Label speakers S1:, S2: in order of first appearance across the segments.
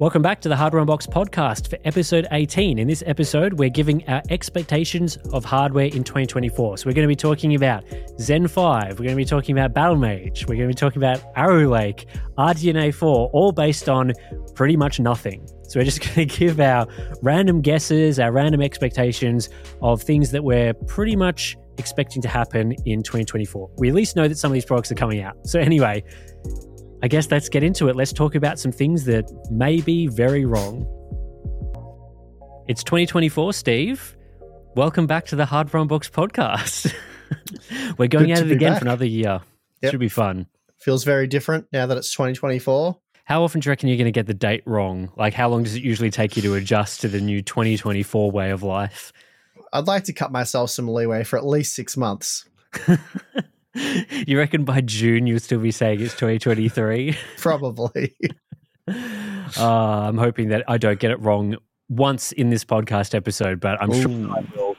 S1: Welcome back to the Hardware Unboxed podcast for episode 18. In this episode, we're giving our expectations of hardware in 2024. So we're going to be talking about Zen 5, we're going to be talking about Battlemage, we're going to be talking about Arrow Lake, RDNA 4, all based on pretty much nothing. So we're just going to give our random guesses, our random expectations of things that we're pretty much expecting to happen in 2024. We at least know that some of these products are coming out. So anyway, I guess let's get into it. Let's talk about some things that may be very wrong. It's 2024, Steve. Welcome back to the Hardware Unboxed podcast. We're going
S2: Good
S1: at it again
S2: back.
S1: for another year.
S2: Yep.
S1: Should be fun.
S2: Feels very different now that it's 2024.
S1: How often do you reckon you're going to get the date wrong? Like, how long does it usually take you to adjust to the new 2024 way of life?
S2: I'd like to cut myself some leeway for at least six months.
S1: you reckon by June you'll still be saying it's 2023?
S2: Probably.
S1: Uh, I'm hoping that I don't get it wrong once in this podcast episode, but I'm sure I will.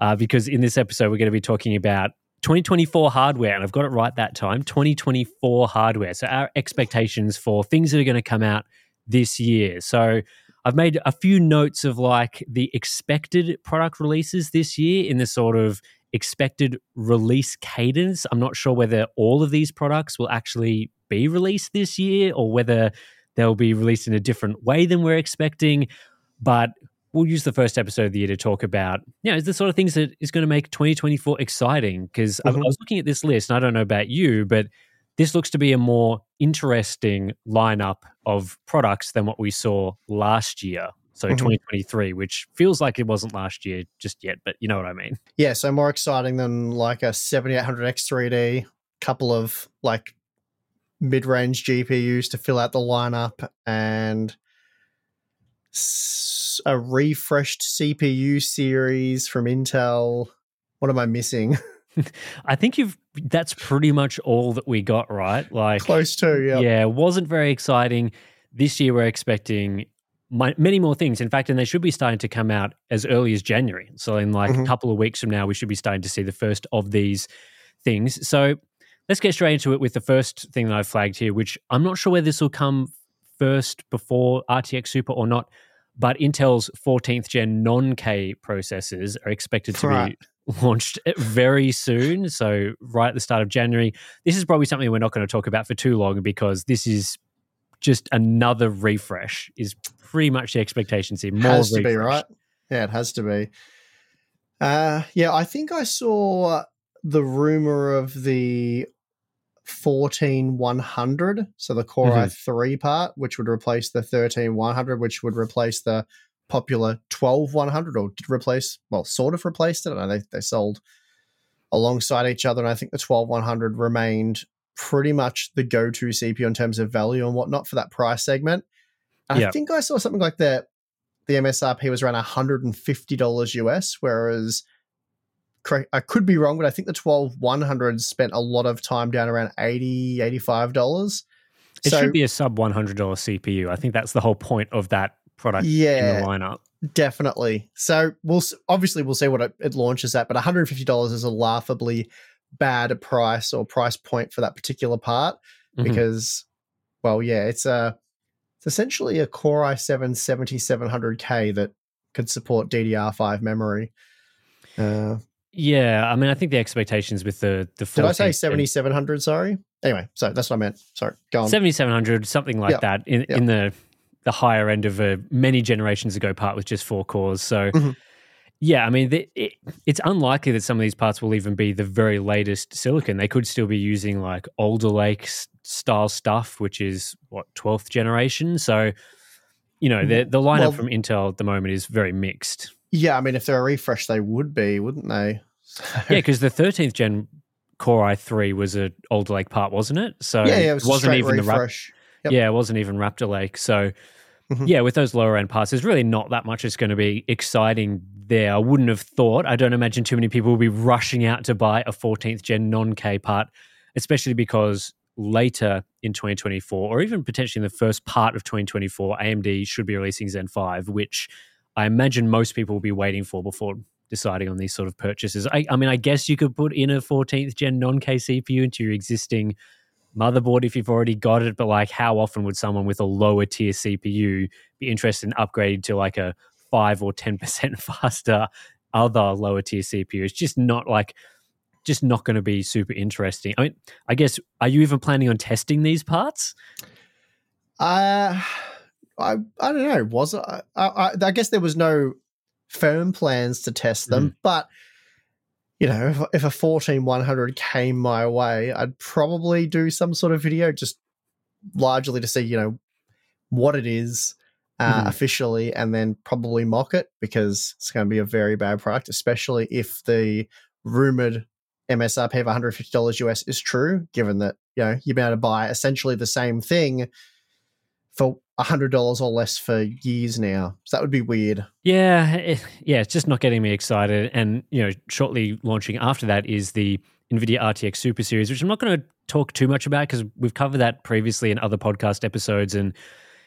S1: Uh, because in this episode, we're going to be talking about 2024 hardware, and I've got it right that time 2024 hardware. So, our expectations for things that are going to come out this year. So, I've made a few notes of like the expected product releases this year in the sort of expected release cadence. I'm not sure whether all of these products will actually be released this year or whether they'll be released in a different way than we're expecting. But we'll use the first episode of the year to talk about, you know, the sort of things that is going to make 2024 exciting. Because I, I was looking at this list, and I don't know about you, but this looks to be a more interesting lineup of products than what we saw last year. So
S2: Mhm.
S1: 2023, which feels like it wasn't last year just yet, but you know what I mean.
S2: yeah, so more exciting than like a 7800X3D, couple of like mid range GPUs to fill out the lineup, and a refreshed CPU series from Intel. What am I missing?
S1: I think you've that's pretty much all that we got, right? Like
S2: Close to, yeah.
S1: Yeah, wasn't very exciting. This year, we're expecting mi- many more things. In fact, and they should be starting to come out as early as January. So, in like a
S2: Mhm.
S1: couple of weeks from now, we should be starting to see the first of these things. So, let's get straight into it with the first thing that I've flagged here, which I'm not sure whether this will come first before RTX Super or not. But Intel's 14th gen non K processors are expected to
S2: Right.
S1: be launched very soon. So, right at the start of January. This is probably something we're not going to talk about for too long because this is just another refresh, is pretty much the expectations here. More
S2: has to be
S1: refresh.
S2: right. Yeah, it has to be. Uh, yeah, I think I saw the rumor of the 14100, so the Core
S1: Mm-hmm.
S2: i3 part, which would replace the 13100, which would replace the popular 12100, or did replace, well, sort of replaced it. I know they, they sold alongside each other, and I think the 12100 remained pretty much the go-to CPU in terms of value and whatnot for that price segment. I
S1: Yep.
S2: think I saw something like that. The MSRP was around $150 US, whereas correct, I could be wrong, but I think the 12100 spent a lot of time down around 80 $85.
S1: It
S2: So-
S1: should be a sub one hundred dollar CPU. I think that's the whole point of that product
S2: yeah, in
S1: the lineup.
S2: Definitely. So we'll obviously we'll see what it, it launches at, but one hundred fifty dollars is a laughably bad a price or price point for that particular part
S1: Mhm.
S2: because, well, yeah, it's a it's essentially a Core i7 7700K that could support DDR5 memory. Uh,
S1: Yeah, I mean, I think the expectations with the the
S2: did I say 7700? Sorry. Anyway, so that's what I meant. Sorry. Go on.
S1: 7700 something like
S2: Yeah.
S1: that in,
S2: Yeah.
S1: in the the higher end of a many generations ago part with just four cores so
S2: Mhm.
S1: Yeah i mean the, it, it's unlikely that some of these parts will even be the very latest silicon they could still be using like Alder Lake style stuff which is what 12th generation so you know the, the lineup
S2: Well-
S1: from intel at the moment is very mixed
S2: Yeah, I mean, if they're a refresh, they would be, wouldn't they?
S1: yeah because the 13th gen core i3 was an Alder Lake part wasn't it so
S2: yeah, yeah, it was
S1: wasn't
S2: straight
S1: even the Rap-
S2: refresh. Yep.
S1: Yeah, it wasn't even Raptor Lake. So,
S2: Mhm.
S1: yeah, with those lower end parts, there's really not that much that's going to be exciting there. I wouldn't have thought. I don't imagine too many people will be rushing out to buy a 14th gen non K part, especially because later in 2024, or even potentially in the first part of 2024, AMD should be releasing Zen 5, which I imagine most people will be waiting for before deciding on these sort of purchases. I, I mean, I guess you could put in a 14th gen non K CPU into your existing motherboard if you've already got it, but like how often would someone with a lower tier CPU be interested in upgrading to like a five or ten percent faster other lower tier CPU? It's just not like just not going to be super interesting. I mean, I guess are you even planning on testing these parts?
S2: Uh, I I don't know. Was? I, I, I guess there was no firm plans to test them, but you know, if, if a fourteen one hundred came my way, I'd probably do some sort of video, just largely to see, you know, what it is uh,
S1: Mhm.
S2: officially, and then probably mock it because it's going to be a very bad product, especially if the rumored MSRP of one hundred fifty dollars US is true. Given that you know you've been able to buy essentially the same thing for hundred dollars or less for years now. So that would be weird.
S1: Yeah, it, yeah, it's just not getting me excited. And you know, shortly launching after that is the NVIDIA RTX Super Series, which I'm not going to talk too much about because we've covered that previously in other podcast episodes. And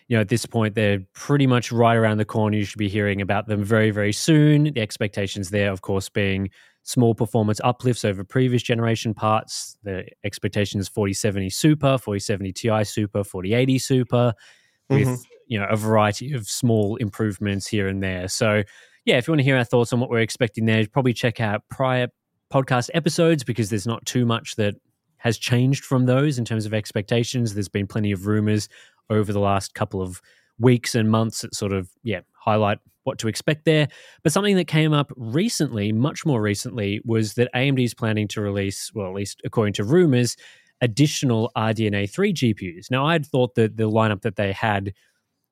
S1: you know, at this point, they're pretty much right around the corner. You should be hearing about them very, very soon. The expectations there, of course, being small performance uplifts over previous generation parts. The expectation is 4070 Super, 4070 Ti Super, 4080 Super, with
S2: Mhm.
S1: you know a variety of small improvements here and there. So yeah, if you want to hear our thoughts on what we're expecting there, probably check out prior podcast episodes because there's not too much that has changed from those in terms of expectations. There's been plenty of rumors over the last couple of weeks and months that sort of yeah highlight what to expect there. But something that came up recently, much more recently, was that AMD is planning to release, well, at least according to rumors, additional RDNA 3 GPUs. Now, I'd thought that the lineup that they had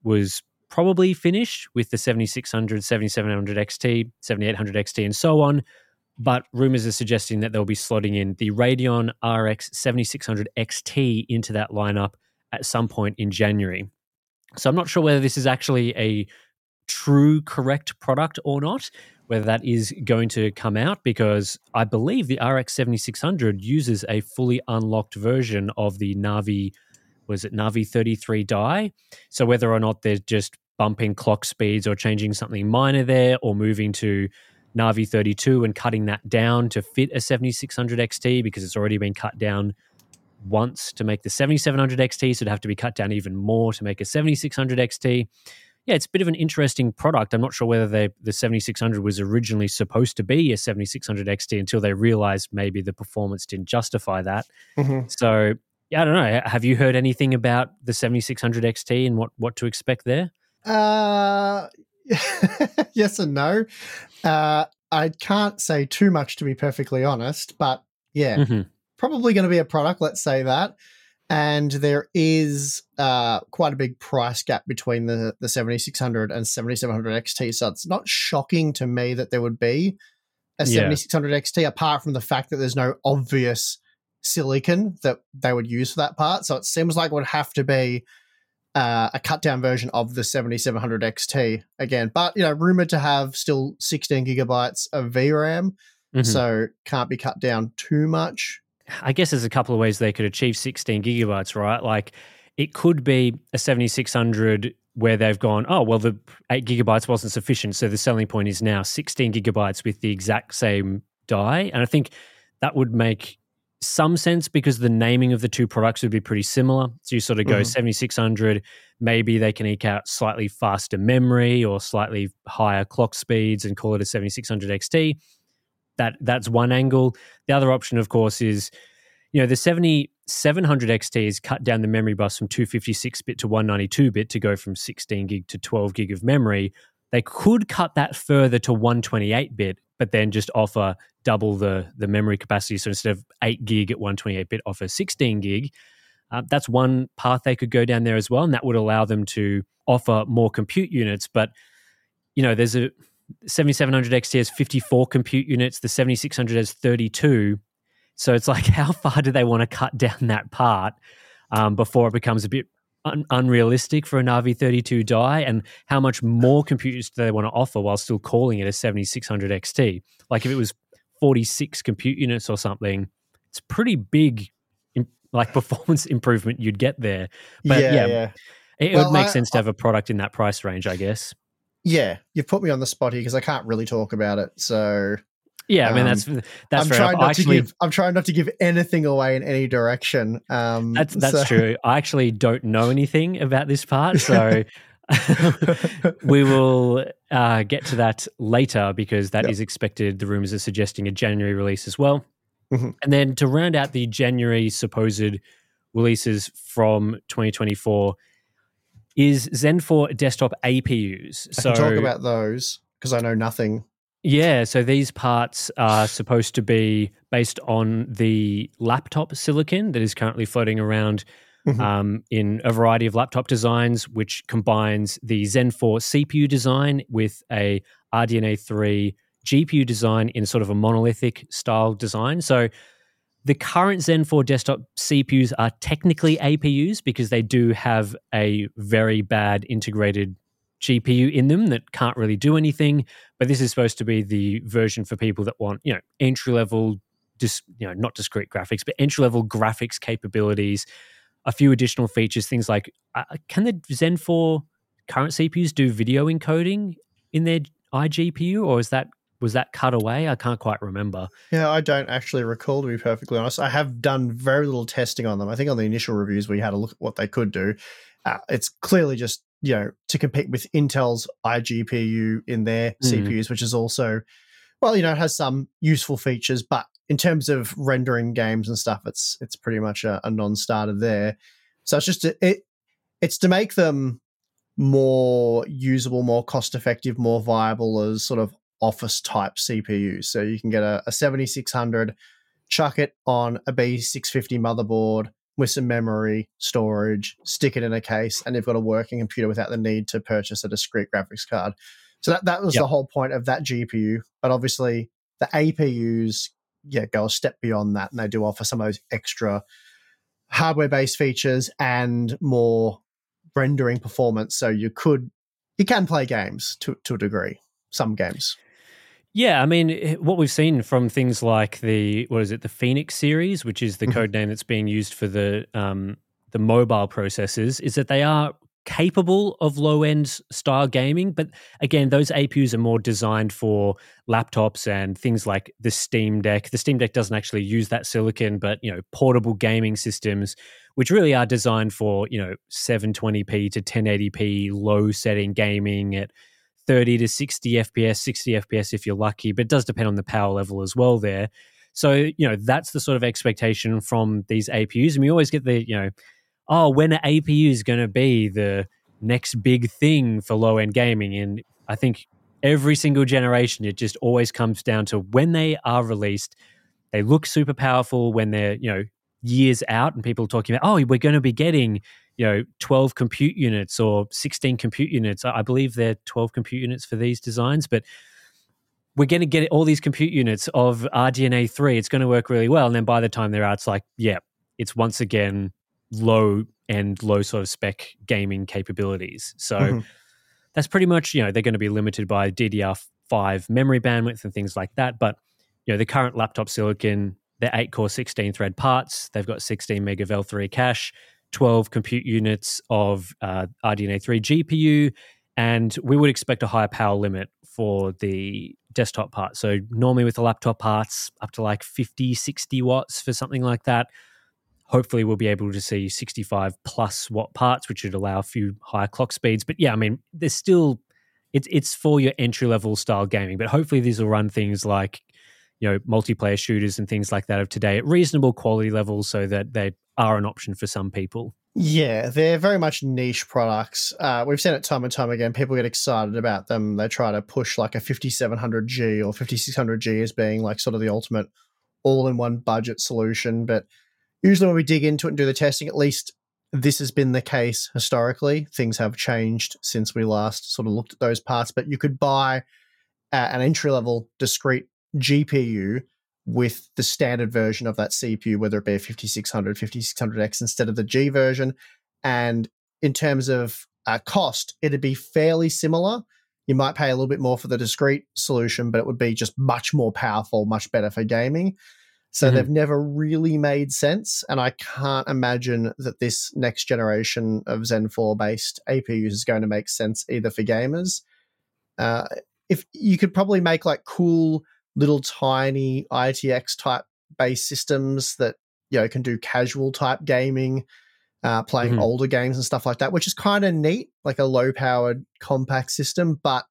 S1: was probably finished with the 7600, 7700 XT, 7800 XT, and so on. But rumors are suggesting that they'll be slotting in the Radeon RX 7600 XT into that lineup at some point in January. So I'm not sure whether this is actually a true correct product or not, whether that is going to come out because I believe the RX 7600 uses a fully unlocked version of the Navi was it Navi 33 die? So whether or not they're just bumping clock speeds or changing something minor there or moving to Navi 32 and cutting that down to fit a 7600 XT because it's already been cut down once to make the 7700 XT, so it'd have to be cut down even more to make a 7600 XT. Yeah, it's a bit of an interesting product. I'm not sure whether they, the 7600 was originally supposed to be a 7600 XT until they realized maybe the performance didn't justify that.
S2: Mhm.
S1: So, yeah, I don't know. Have you heard anything about the 7600 XT and what, what to expect there?
S2: Uh, yes and no. Uh, I can't say too much to be perfectly honest, but yeah,
S1: Mhm.
S2: probably going to be a product. Let's say that. And there is uh, quite a big price gap between the, the 7600 and 7700 XT. So it's not shocking to me that there would be a
S1: Yeah.
S2: 7600 XT, apart from the fact that there's no obvious silicon that they would use for that part. So it seems like it would have to be uh, a cut down version of the 7700 XT again. But, you know, rumored to have still 16 gigabytes of VRAM.
S1: Mhm.
S2: So can't be cut down too much.
S1: I guess there's a couple of ways they could achieve 16 gigabytes, right? Like it could be a 7600 where they've gone, oh, well, the eight gigabytes wasn't sufficient. So the selling point is now 16 gigabytes with the exact same die. And I think that would make some sense because the naming of the two products would be pretty similar. So you sort of go
S2: Mhm.
S1: 7600, maybe they can eke out slightly faster memory or slightly higher clock speeds and call it a 7600 XT. That that's one angle. The other option, of course, is you know the 7700 XT has cut down the memory bus from 256 bit to 192 bit to go from 16 gig to 12 gig of memory. They could cut that further to 128 bit, but then just offer double the the memory capacity. So instead of 8 gig at 128 bit, offer 16 gig. Uh, that's one path they could go down there as well, and that would allow them to offer more compute units. But you know, there's a 7700 XT has 54 compute units. The 7600 has 32. So it's like, how far do they want to cut down that part um, before it becomes a bit un- unrealistic for an RV32 die? And how much more computers do they want to offer while still calling it a 7600 XT? Like if it was 46 compute units or something, it's pretty big, like performance improvement you'd get there. But
S2: yeah,
S1: yeah,
S2: yeah.
S1: it,
S2: Well,
S1: would make
S2: I-
S1: sense to have a product in that price range, I guess.
S2: Yeah, you've put me on the spot here because I can't really talk about it. So
S1: Yeah, I mean
S2: Um,
S1: that's that's
S2: I'm trying
S1: enough.
S2: not
S1: actually,
S2: to give. I'm trying not to give anything away in any direction. Um,
S1: That's that's
S2: so-
S1: true. I actually don't know anything about this part, so we will uh, get to that later because that is
S2: Yep.
S1: expected. The rumors are suggesting a January release as well.
S2: Mhm.
S1: And then to round out the January supposed releases from 2024 is Zen 4 desktop APUs.
S2: I
S1: so
S2: talk about those because I know nothing.
S1: yeah, so these parts are supposed to be based on the laptop silicon that is currently floating around
S2: Mhm.
S1: um, in a variety of laptop designs, which combines the Zen 4 CPU design with a RDNA 3 GPU design in sort of a monolithic style design. So the current Zen 4 desktop CPUs are technically APUs because they do have a very bad integrated GPU in them that can't really do anything. But this is supposed to be the version for people that want, you know, entry level, dis, you know, not discrete graphics, but entry level graphics capabilities, a few additional features, things like uh, can the Zen 4 current CPUs do video encoding in their iGPU, or is that was that cut away? I can't quite remember.
S2: Yeah, I don't actually recall to be perfectly honest. I have done very little testing on them. I think on the initial reviews we had a look at what they could do. Uh, it's clearly just you know to compete with Intel's iGPU in their
S1: Mm.
S2: CPUs, which is also well, you know, it has some useful features, but in terms of rendering games and stuff, it's it's pretty much a, a non-starter there. So it's just a, it it's to make them more usable, more cost-effective, more viable as sort of office type CPUs. So you can get a, a 7600, chuck it on a B650 motherboard with some memory, storage, stick it in a case, and you've got a working computer without the need to purchase a discrete graphics card. So that, that was
S1: Yep.
S2: the whole point of that GPU. But obviously, the APUs, yeah, go a step beyond that, and they do offer some of those extra hardware based features and more rendering performance. So you could, you can play games to, to a degree, some games.
S1: Yeah, I mean, eh, what we've seen from things like the what is it, the Phoenix series, which is the
S2: Mhm.
S1: code name that's being used for the um, the mobile processors, is that they are capable of low end style gaming, but again, those APUs are more designed for laptops and things like the Steam Deck. The Steam Deck doesn't actually use that silicon, but you know, portable gaming systems, which really are designed for you know 720p to 1080p low setting gaming at 30 to 60 FPS, 60 FPS if you're lucky, but it does depend on the power level as well there. So, you know, that's the sort of expectation from these APUs. And we always get the, you know, oh, when an APU is going to be the next big thing for low end gaming. And I think every single generation, it just always comes down to when they are released, they look super powerful when they're, you know, years out and people are talking about, oh, we're going to be getting you know 12 compute units or 16 compute units. I believe they're 12 compute units for these designs but we're going to get all these compute units of rdna 3 it's going to work really well. And then by the time they're out it's like yeah it's once again low and low sort of spec gaming capabilities. So
S2: Mhm.
S1: that's pretty much you know they're going to be limited by ddr5 memory bandwidth and things like that. But you know the current laptop silicon they're 8 core 16 thread parts. They've got 16 meg of l3 cache 12 compute units of uh, RDNA 3 GPU, and we would expect a higher power limit for the desktop part. So normally with the laptop parts, up to like 50, 60 watts for something like that. Hopefully, we'll be able to see 65 plus watt parts, which would allow a few higher clock speeds. But yeah, I mean, there's still it's it's for your entry level style gaming. But hopefully, these will run things like you know multiplayer shooters and things like that of today at reasonable quality levels, so that they are an option for some people.
S2: Yeah, they're very much niche products. Uh, we've seen it time and time again. People get excited about them. They try to push like a 5700G or 5600G as being like sort of the ultimate all in one budget solution. But usually when we dig into it and do the testing, at least this has been the case historically. Things have changed since we last sort of looked at those parts, but you could buy uh, an entry level discrete GPU with the standard version of that CPU, whether it be a 5600, 5600X instead of the G version. And in terms of uh, cost, it'd be fairly similar. You might pay a little bit more for the discrete solution, but it would be just much more powerful, much better for gaming. So mm-hmm. they've never really made sense. And I can't imagine that this next generation of Zen 4 based APUs is going to make sense either for gamers. Uh, if you could probably make like cool little tiny ITX type based systems that you know can do casual type gaming, uh, playing mm-hmm. older games and stuff like that, which is kind of neat, like a low powered compact system. But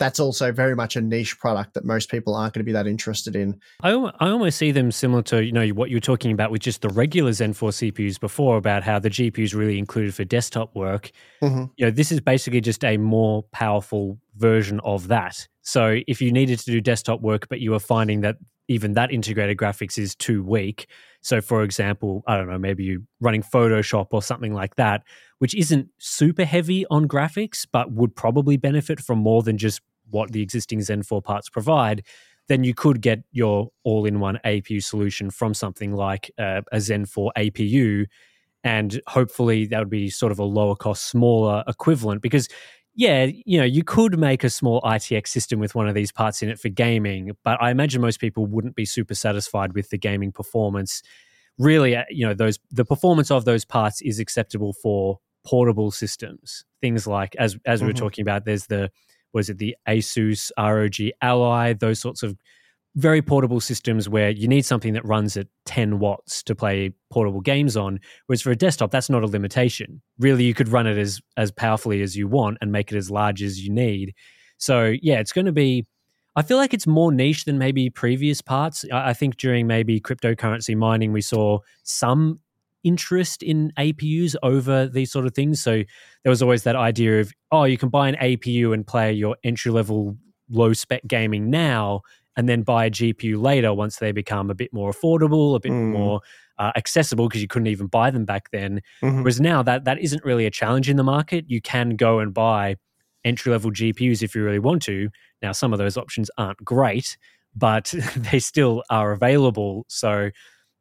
S2: that's also very much a niche product that most people aren't going to be that interested in.
S1: I, I almost see them similar to you know what you were talking about with just the regular Zen 4 CPUs before about how the GPU is really included for desktop work. Mm-hmm. You know, this is basically just a more powerful version of that. So if you needed to do desktop work, but you were finding that even that integrated graphics is too weak. So, for example, I don't know, maybe you're running Photoshop or something like that, which isn't super heavy on graphics, but would probably benefit from more than just what the existing Zen 4 parts provide, then you could get your all in one APU solution from something like uh, a Zen 4 APU. And hopefully that would be sort of a lower cost, smaller equivalent because yeah, you know, you could make a small ITX system with one of these parts in it for gaming, but I imagine most people wouldn't be super satisfied with the gaming performance. Really, uh, you know, those the performance of those parts is acceptable for portable systems. Things like as as mm-hmm. we were mm-hmm. talking about, there's the was it the Asus ROG Ally, those sorts of very portable systems where you need something that runs at 10 watts to play portable games on whereas for a desktop that's not a limitation. Really you could run it as as powerfully as you want and make it as large as you need. So yeah it's going to be i feel like it's more niche than maybe previous parts. I, I think during maybe cryptocurrency mining we saw some interest in APUs over these sort of things. So there was always that idea of, oh, you can buy an APU and play your entry level low spec gaming now and then buy a GPU later once they become a bit more affordable, a bit mm. more uh, accessible because you couldn't even buy them back then. Mm-hmm. Whereas now that that isn't really a challenge in the market. You can go and buy entry level GPUs if you really want to. Now some of those options aren't great, but they still are available. So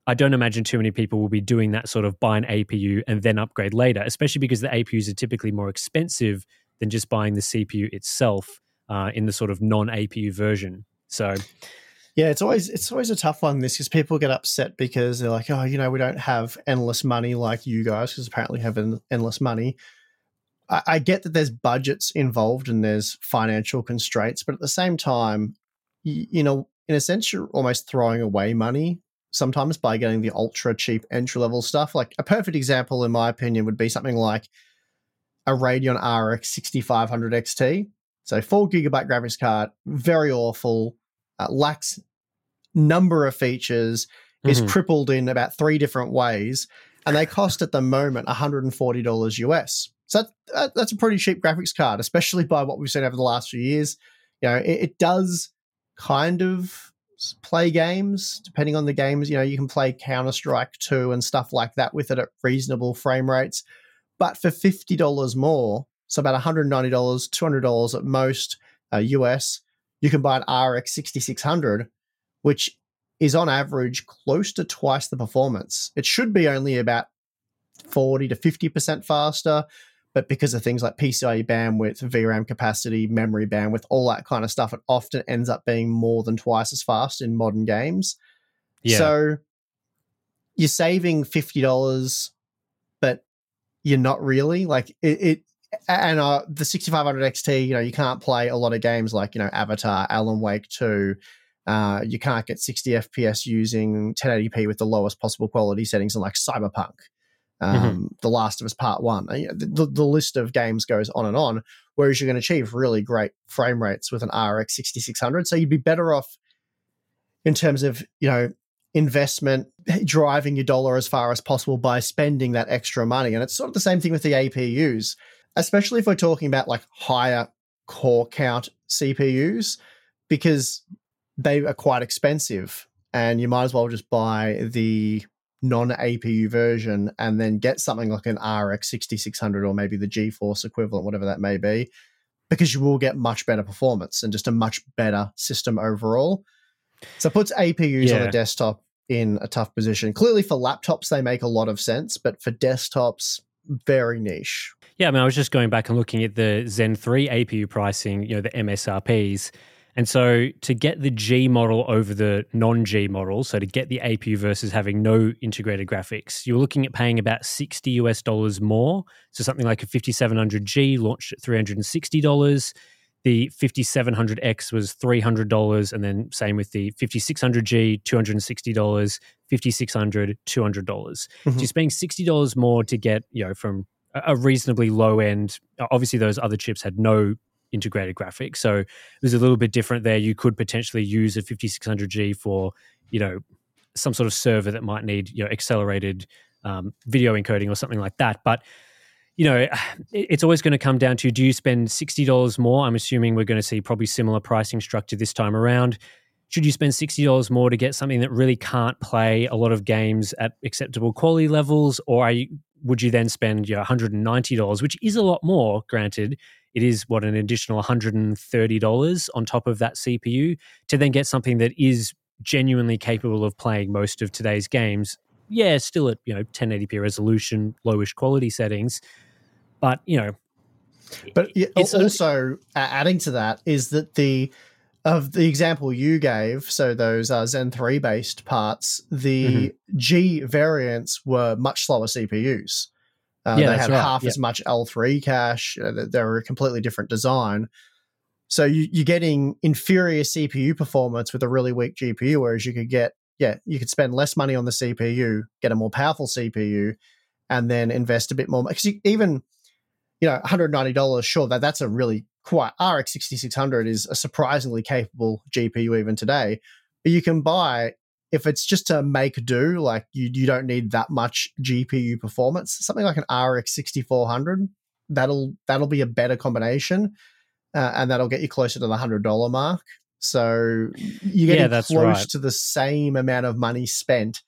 S1: I don't imagine too many people will be doing that sort of buy an APU and then upgrade later, especially because the APUs are typically more expensive than just buying the CPU itself uh, in the sort of non APU version. So,
S2: yeah, it's always it's always a tough one. This because people get upset because they're like, oh, you know, we don't have endless money like you guys because apparently have en- endless money. I, I get that there's budgets involved and there's financial constraints, but at the same time, you, you know, in a sense, you're almost throwing away money sometimes by getting the ultra cheap entry level stuff. Like a perfect example, in my opinion, would be something like a Radeon RX 6500 XT. So four gigabyte graphics card, very awful, uh, lacks number of features, mm-hmm. is crippled in about three different ways, and they cost at the moment $140 US. So that, that's a pretty cheap graphics card, especially by what we've seen over the last few years. You know, it, it does kind of play games, depending on the games. You know, you can play Counter Strike 2 and stuff like that with it at reasonable frame rates. But for $50 more, so about $190, $200 at most uh, US, you can buy an RX 6600, which is on average close to twice the performance. It should be only about 40 to 50% faster, but because of things like PCIe bandwidth, VRAM capacity, memory bandwidth, all that kind of stuff, it often ends up being more than twice as fast in modern games. Yeah. So you're saving fifty dollars, but you're not really like it. it and uh, the 6500 XT, you know, you can't play a lot of games like you know Avatar, Alan Wake 2. Uh, you can't get 60 FPS using 1080p with the lowest possible quality settings in like Cyberpunk, um, mm-hmm. The Last of Us Part One. The, the, list of games goes on and on. Whereas you're going to achieve really great frame rates with an RX 6600, so you'd be better off in terms of you know investment, driving your dollar as far as possible by spending that extra money. And it's sort of the same thing with the APUs, especially if we're talking about like higher core count CPUs, because they are quite expensive. And you might as well just buy the non APU version and then get something like an RX 6600 or maybe the GeForce equivalent, whatever that may be, because you will get much better performance and just a much better system overall. So it puts APUs yeah. on the desktop in a tough position. Clearly, for laptops, they make a lot of sense, but for desktops, very niche.
S1: Yeah, I mean, I was just going back and looking at the Zen 3 APU pricing, you know, the MSRPs. And so to get the G model over the non G model, so to get the APU versus having no integrated graphics, you're looking at paying about 60 US dollars more. So something like a 5700G launched at $360. The 5700X was $300, and then same with the 5600G, $260, 5600 $200. Mm-hmm. So you're spending $60 more to get, you know, from a reasonably low end. Obviously, those other chips had no integrated graphics, so it was a little bit different there. You could potentially use a 5600G for, you know, some sort of server that might need, you know, accelerated um, video encoding or something like that. But you know, it's always going to come down to do you spend $60 more? I'm assuming we're going to see probably similar pricing structure this time around. Should you spend $60 more to get something that really can't play a lot of games at acceptable quality levels? Or you, would you then spend you know, $190, which is a lot more, granted? It is what an additional $130 on top of that CPU to then get something that is genuinely capable of playing most of today's games. Yeah, still at you know 1080p resolution, lowish quality settings, but you know,
S2: but it's also adding to that is that the of the example you gave, so those uh, Zen three based parts, the mm-hmm. G variants were much slower CPUs. Uh, yeah, they had right. half yeah. as much L3 cache. Uh, they were a completely different design. So you, you're getting inferior CPU performance with a really weak GPU, whereas you could get, yeah, you could spend less money on the CPU, get a more powerful CPU, and then invest a bit more. Because even you know, $190, sure, that that's a really quite RX 6600 is a surprisingly capable GPU even today. But you can buy if it's just to make do, like you you don't need that much GPU performance, something like an RX 6400, that'll that'll be a better combination, uh, and that'll get you closer to the hundred dollar mark. So you're getting yeah, close right. to the same amount of money spent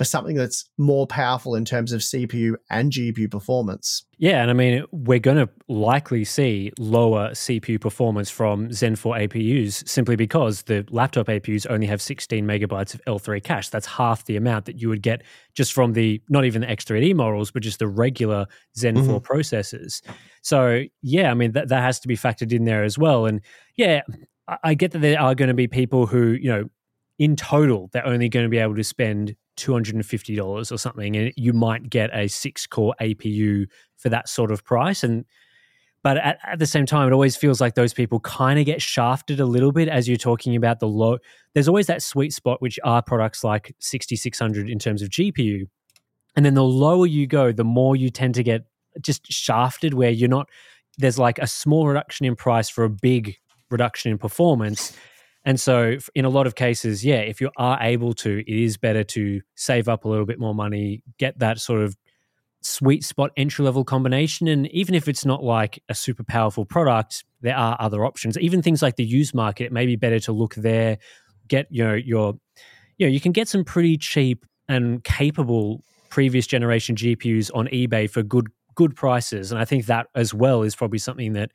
S2: for something that's more powerful in terms of CPU and GPU performance.
S1: Yeah, and I mean, we're going to likely see lower CPU performance from Zen 4 APUs simply because the laptop APUs only have 16 megabytes of L3 cache. That's half the amount that you would get just from the, not even the X3D models, but just the regular Zen mm-hmm. 4 processors. So, yeah, I mean, that, that has to be factored in there as well. And yeah, I get that there are going to be people who, you know, in total, they're only going to be able to spend $250 or something and you might get a six core APU for that sort of price and but at, at the same time it always feels like those people kind of get shafted a little bit as you're talking about the low there's always that sweet spot which are products like 6600 in terms of GPU and then the lower you go the more you tend to get just shafted where you're not there's like a small reduction in price for a big reduction in performance and so, in a lot of cases, yeah, if you are able to, it is better to save up a little bit more money, get that sort of sweet spot entry level combination. And even if it's not like a super powerful product, there are other options. Even things like the used market, it may be better to look there, get you know, your, you know, you can get some pretty cheap and capable previous generation GPUs on eBay for good good prices. And I think that as well is probably something that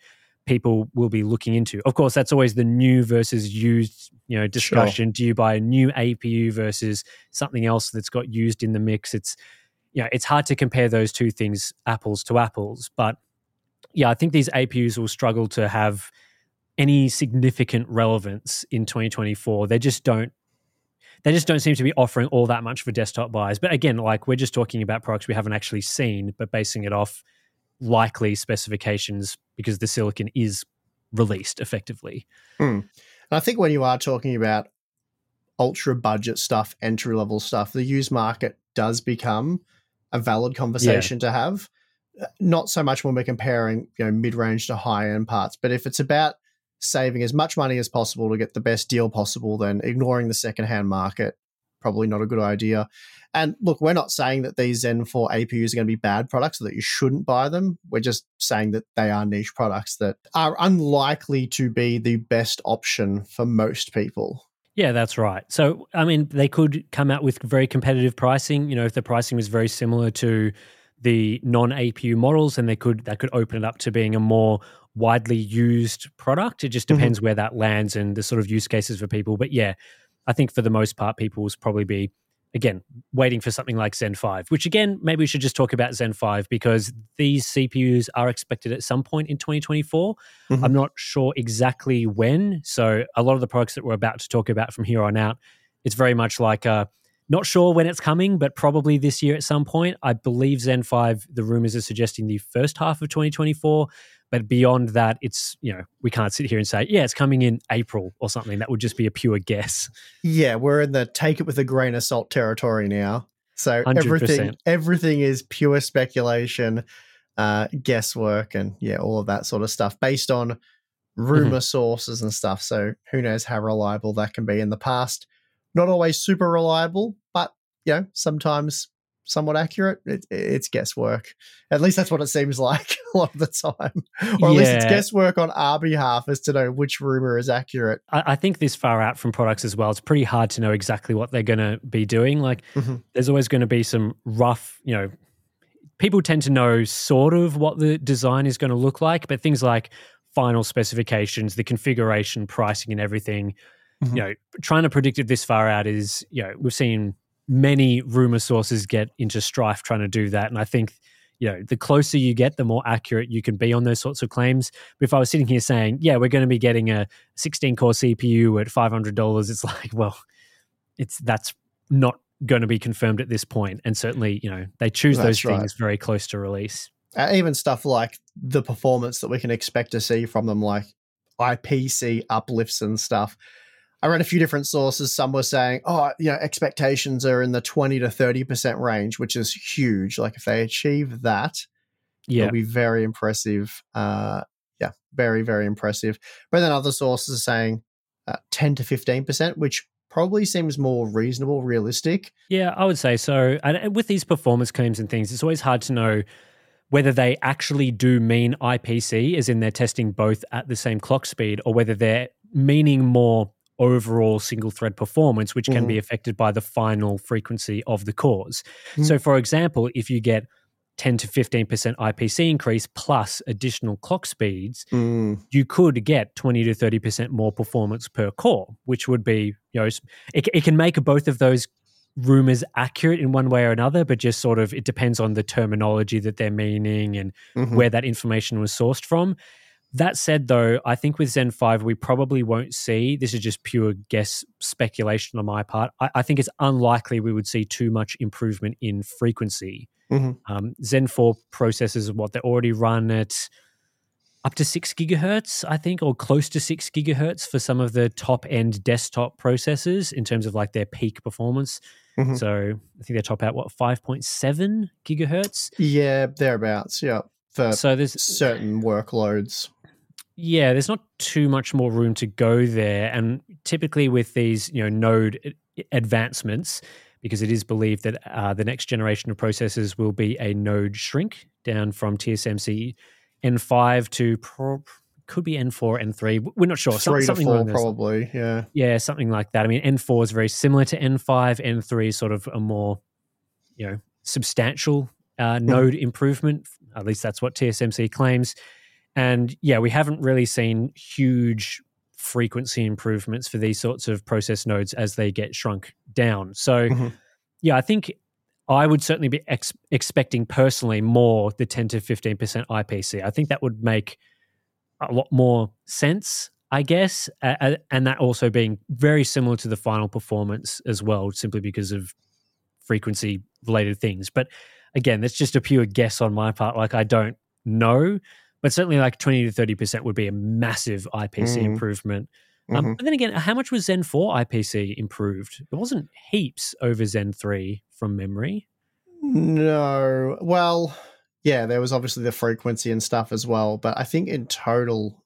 S1: people will be looking into. Of course, that's always the new versus used, you know, discussion. Sure. Do you buy a new APU versus something else that's got used in the mix? It's you know, it's hard to compare those two things apples to apples, but yeah, I think these APUs will struggle to have any significant relevance in 2024. They just don't they just don't seem to be offering all that much for desktop buyers. But again, like we're just talking about products we haven't actually seen, but basing it off likely specifications because the silicon is released effectively.
S2: Hmm. And I think when you are talking about ultra budget stuff, entry level stuff, the used market does become a valid conversation to have. Uh, Not so much when we're comparing, you know, mid range to high end parts, but if it's about saving as much money as possible to get the best deal possible, then ignoring the second hand market probably not a good idea. And look, we're not saying that these Zen 4 APUs are going to be bad products or that you shouldn't buy them. We're just saying that they are niche products that are unlikely to be the best option for most people.
S1: Yeah, that's right. So, I mean, they could come out with very competitive pricing. You know, if the pricing was very similar to the non-APU models, then they could that could open it up to being a more widely used product. It just mm-hmm. depends where that lands and the sort of use cases for people. But yeah, I think for the most part, people will probably be again waiting for something like Zen 5, which again, maybe we should just talk about Zen 5 because these CPUs are expected at some point in 2024. I'm not sure exactly when. So a lot of the products that we're about to talk about from here on out, it's very much like uh not sure when it's coming, but probably this year at some point. I believe Zen 5, the rumors are suggesting the first half of 2024. But beyond that, it's, you know, we can't sit here and say, yeah, it's coming in April or something. That would just be a pure guess.
S2: Yeah, we're in the take it with a grain of salt territory now. So
S1: 100%.
S2: everything everything is pure speculation, uh, guesswork, and yeah, all of that sort of stuff based on rumor sources and stuff. So who knows how reliable that can be in the past. Not always super reliable, but you know, sometimes somewhat accurate. It, it's guesswork. At least that's what it seems like a lot of the time. Or at least it's guesswork on our behalf as to know which rumor is accurate.
S1: I, I think this far out from products as well, it's pretty hard to know exactly what they're going to be doing. Like,
S2: Mhm.
S1: there's always going to be some rough, you know, people tend to know sort of what the design is going to look like, but things like final specifications, the configuration, pricing, and everything, you know, trying to predict it this far out is, you know, we've seen many rumor sources get into strife trying to do that. And I think, you know, the closer you get, the more accurate you can be on those sorts of claims. But if I was sitting here saying, yeah, we're going to be getting a 16 core CPU at $500, it's like, well, it's that's not going to be confirmed at this point. And certainly, you know, they choose
S2: That's
S1: those
S2: right.
S1: things very close to release.
S2: Even stuff like the performance that we can expect to see from them, like IPC uplifts and stuff. I read a few different sources. Some were saying, oh, you know, expectations are in the 20 to 30% range, which is huge. Like if they achieve that,
S1: Yeah.
S2: it'll be very impressive. Uh, yeah, very, very impressive. But then other sources are saying uh, 10 to 15%, which probably seems more reasonable, realistic.
S1: Yeah, I would say so. And and with these performance claims and things, it's always hard to know whether they actually do mean IPC, as in they're testing both at the same clock speed, or whether they're meaning more overall single thread performance, which can be mm-hmm. affected by the final frequency of the cores. So, mm-hmm. for example, if you get 10 to 15% IPC increase plus additional clock speeds, mm. you could get 20 to 30% more performance per core, which would be, you know, it, it can make both of those rumors accurate in one way or another, but just sort of it depends on the terminology that they're meaning and mm-hmm. where that information was sourced from. That said, though, I think with Zen 5, we probably won't see this is just pure guess speculation on my part. I, I think it's unlikely we would see too much improvement in frequency.
S2: Mhm.
S1: Um, Zen 4 processors, what they already run at up to six gigahertz, I think, or close to six gigahertz for some of the top end desktop processors in terms of like their peak performance.
S2: Mhm.
S1: So I think they top out what 5.7 gigahertz.
S2: Yeah, thereabouts. Yeah. For
S1: So there's
S2: certain workloads.
S1: Yeah, there's not too much more room to go there. And typically with these, you know, node advancements, because it is believed that uh, the next generation of processors will be a node shrink down from TSMC N5 to pro- could be N4, N3. We're not sure. Some-
S2: Three to
S1: something
S2: four,
S1: along those-
S2: probably. Yeah.
S1: Yeah, something like that. I mean, N4 is very similar to N5. N3 is sort of a more, you know, substantial uh, node improvement. At least that's what TSMC claims. And yeah, we haven't really seen huge frequency improvements for these sorts of process nodes as they get shrunk down. So,
S2: Mhm.
S1: yeah, I think I would certainly be ex- expecting personally more the 10 to 15% IPC. I think that would make a lot more sense. I guess, uh, and that also being very similar to the final performance as well, simply because of frequency related things. But again, that's just a pure guess on my part. Like I don't know, but certainly like 20 to 30% would be a massive IPC
S2: Mm.
S1: improvement. Um,
S2: Mhm.
S1: but then again, how much was Zen 4 IPC improved? It wasn't heaps over Zen 3 from memory.
S2: No. Well, yeah, there was obviously the frequency and stuff as well, but I think in total,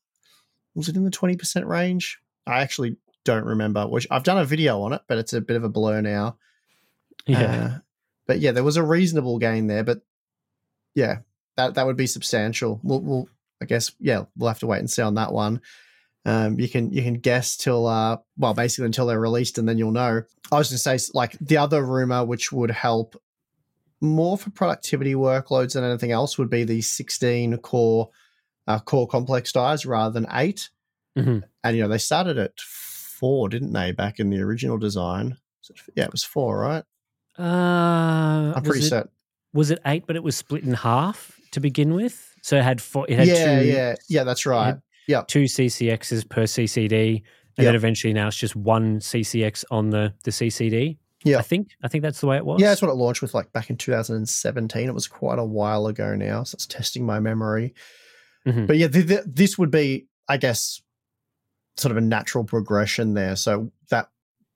S2: was it in the 20% range? I actually don't remember, which I've done a video on it, but it's a bit of a blur now.
S1: Yeah.
S2: Uh, but yeah, there was a reasonable gain there, but yeah, that that would be substantial. We'll, we'll I guess yeah, we'll have to wait and see on that one. Um, you can you can guess till uh well basically until they're released and then you'll know. I was going to say like the other rumor which would help more for productivity workloads than anything else would be the 16 core uh, core complex dies rather than 8
S1: Mhm.
S2: and you know they started at four didn't they back in the original design So, yeah it was four right
S1: Uh,
S2: i'm pretty
S1: it,
S2: certain
S1: Was it eight, but it was split in half to begin with? So it had four. It had
S2: yeah
S1: two,
S2: yeah yeah that's right yeah
S1: two CCXs per CCD, and then eventually now it's just one CCX on the the CCD.
S2: Yeah.
S1: I think I think that's the way it was.
S2: yeah that's what it launched with like back in 2017 it was quite a while ago now so it's testing my memory
S1: Mhm.
S2: but yeah th- th- this would be i guess sort of a natural progression there so that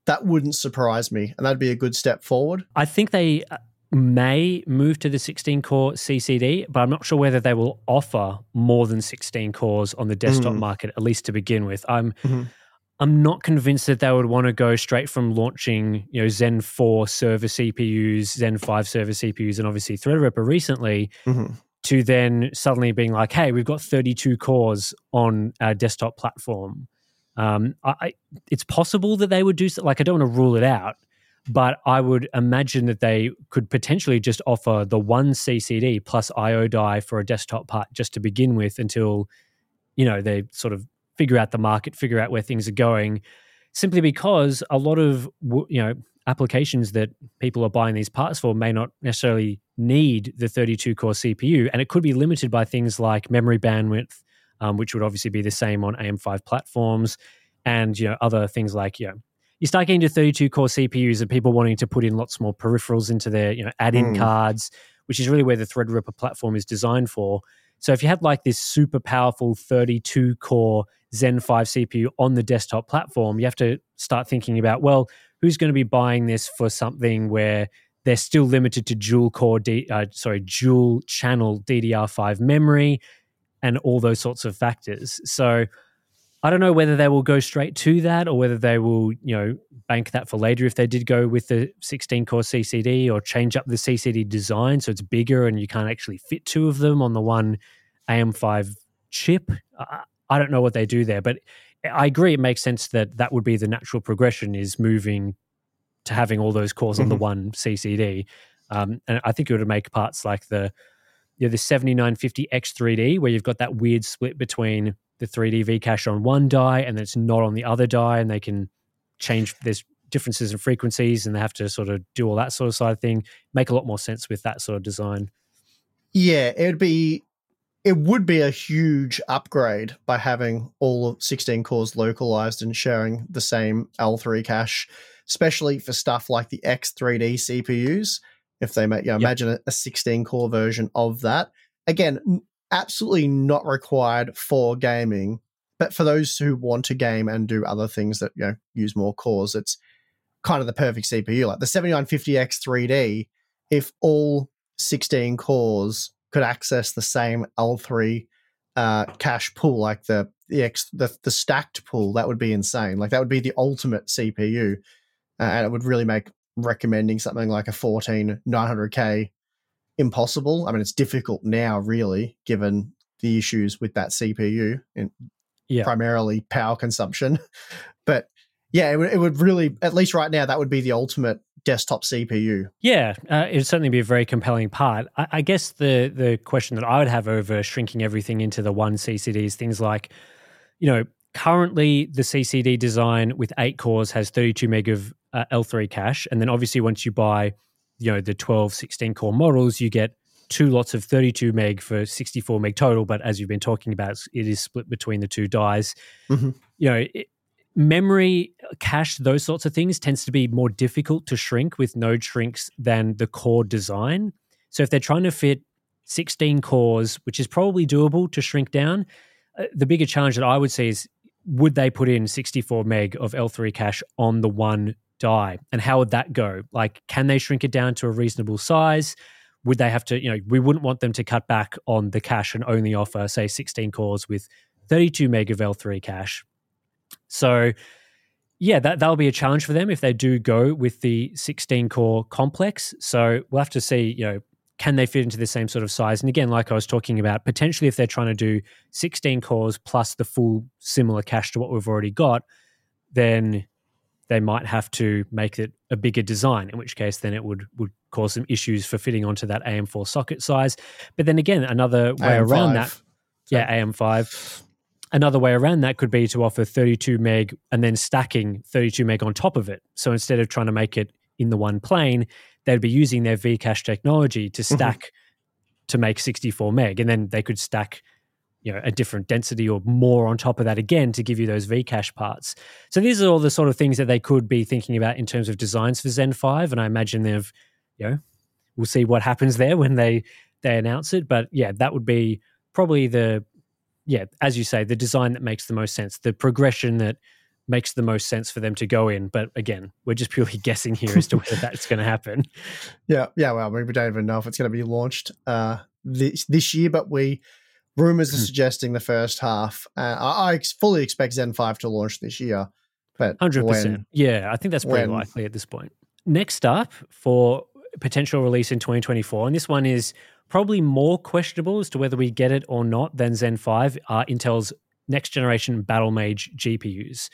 S2: that wouldn't surprise me and that'd be a good step forward
S1: I think they uh, may move to the 16 core CCD, but I'm not sure whether they will offer more than 16 cores on the desktop
S2: Mm.
S1: market, at least to begin with. I'm
S2: Mhm.
S1: I'm not convinced that they would want to go straight from launching, you know, Zen 4 server CPUs, Zen 5 server CPUs, and obviously Threadripper recently,
S2: Mhm.
S1: to then suddenly being like, hey, we've got 32 cores on our desktop platform. Um, I, I, it's possible that they would do so, like I don't want to rule it out, but I would imagine that they could potentially just offer the one CCD plus IO die for a desktop part just to begin with until you know they sort of figure out the market, figure out where things are going. Simply because a lot of you know applications that people are buying these parts for may not necessarily need the 32 core CPU, and it could be limited by things like memory bandwidth, um, which would obviously be the same on AM5 platforms, and you know other things like you know you start getting to 32 core CPUs and people wanting to put in lots more peripherals into their you know add-in
S2: Mm.
S1: cards, which is really where the Threadripper platform is designed for. So if you had like this super powerful 32 core Zen 5 CPU on the desktop platform, you have to start thinking about well, who's going to be buying this for something where they're still limited to dual core, D, uh, sorry, dual channel DDR5 memory, and all those sorts of factors. So I don't know whether they will go straight to that or whether they will, you know, bank that for later if they did go with the 16 core CCD or change up the CCD design so it's bigger and you can't actually fit two of them on the one AM5 chip. I, I don't know what they do there, but I agree it makes sense that that would be the natural progression is moving to having all those cores on the
S2: Mhm.
S1: one CCD. Um, and I think it would make parts like the you know, the 7950 X3D, where you've got that weird split between the 3D V cache on one die and then it's not on the other die, and they can change there's differences in frequencies and they have to sort of do all that sort of side of thing. Make a lot more sense with that sort of design.
S2: Yeah, it'd be it would be a huge upgrade by having all of 16 cores localized and sharing the same L3 cache, especially for stuff like the X3D CPUs. If they make, you know,
S1: Yep.
S2: imagine a- a 16 core version of that. Again, absolutely not required for gaming, but for those who want to game and do other things that you know use more cores, it's kind of the perfect CPU. Like the 7950X3D, if all 16 cores could access the same L3 uh, cache pool, like the the, X, the the stacked pool, that would be insane. Like that would be the ultimate CPU, uh, and it would really make recommending something like a 14 900K impossible. I mean, it's difficult now, really, given the issues with that CPU and
S1: Yeah.
S2: primarily power consumption. But yeah, it would, it would really, at least right now, that would be the ultimate desktop CPU.
S1: Yeah, uh, it'd certainly be a very compelling part. I, I guess the the question that I would have over shrinking everything into the one CCD is things like, you know, currently the CCD design with eight cores has 32 meg of uh, L3 cache, and then obviously once you buy, you know, the 12, 16 core models, you get two lots of 32 meg for 64 meg total, but as you've been talking about, it is split between the two dies.
S2: Mm-hmm.
S1: You know, it, memory, cache, those sorts of things tends to be more difficult to shrink with node shrinks than the core design. So if they're trying to fit 16 cores, which is probably doable to shrink down, uh, the bigger challenge that I would see is would they put in 64 meg of L3 cache on the one die? And how would that go? Like, can they shrink it down to a reasonable size? Would they have to, you know, we wouldn't want them to cut back on the cache and only offer, say, 16 cores with 32 meg of L3 cache. So, yeah, that, that'll be a challenge for them if they do go with the 16 core complex. So, we'll have to see, you know, can they fit into the same sort of size? And again, like I was talking about, potentially if they're trying to do 16 cores plus the full similar cache to what we've already got, then they might have to make it a bigger design, in which case then it would would cause some issues for fitting onto that AM4 socket size. But then again, another way
S2: AM5.
S1: around that, yeah, AM5. Another way around that could be to offer 32 meg and then stacking 32 meg on top of it. So instead of trying to make it in the one plane, they'd be using their Vcache technology to mm-hmm. stack to make 64 meg, and then they could stack you know a different density or more on top of that again to give you those Vcache parts. So these are all the sort of things that they could be thinking about in terms of designs for Zen 5 and I imagine they've you know we'll see what happens there when they they announce it but yeah that would be probably the yeah as you say the design that makes the most sense the progression that makes the most sense for them to go in but again we're just purely guessing here as to whether that's going to happen
S2: Yeah, yeah. Well, maybe we don't even know if it's going to be launched uh, this this year, but we rumors
S1: Hmm.
S2: are suggesting the first half. Uh, I, I fully expect Zen Five to launch this year, but
S1: Hundred
S2: when-
S1: percent. Yeah, I think that's pretty
S2: when-
S1: likely at this point. Next up for potential release in 2024, and this one is probably more questionable as to whether we get it or not than Zen 5 are Intel's next generation Battlemage GPUs.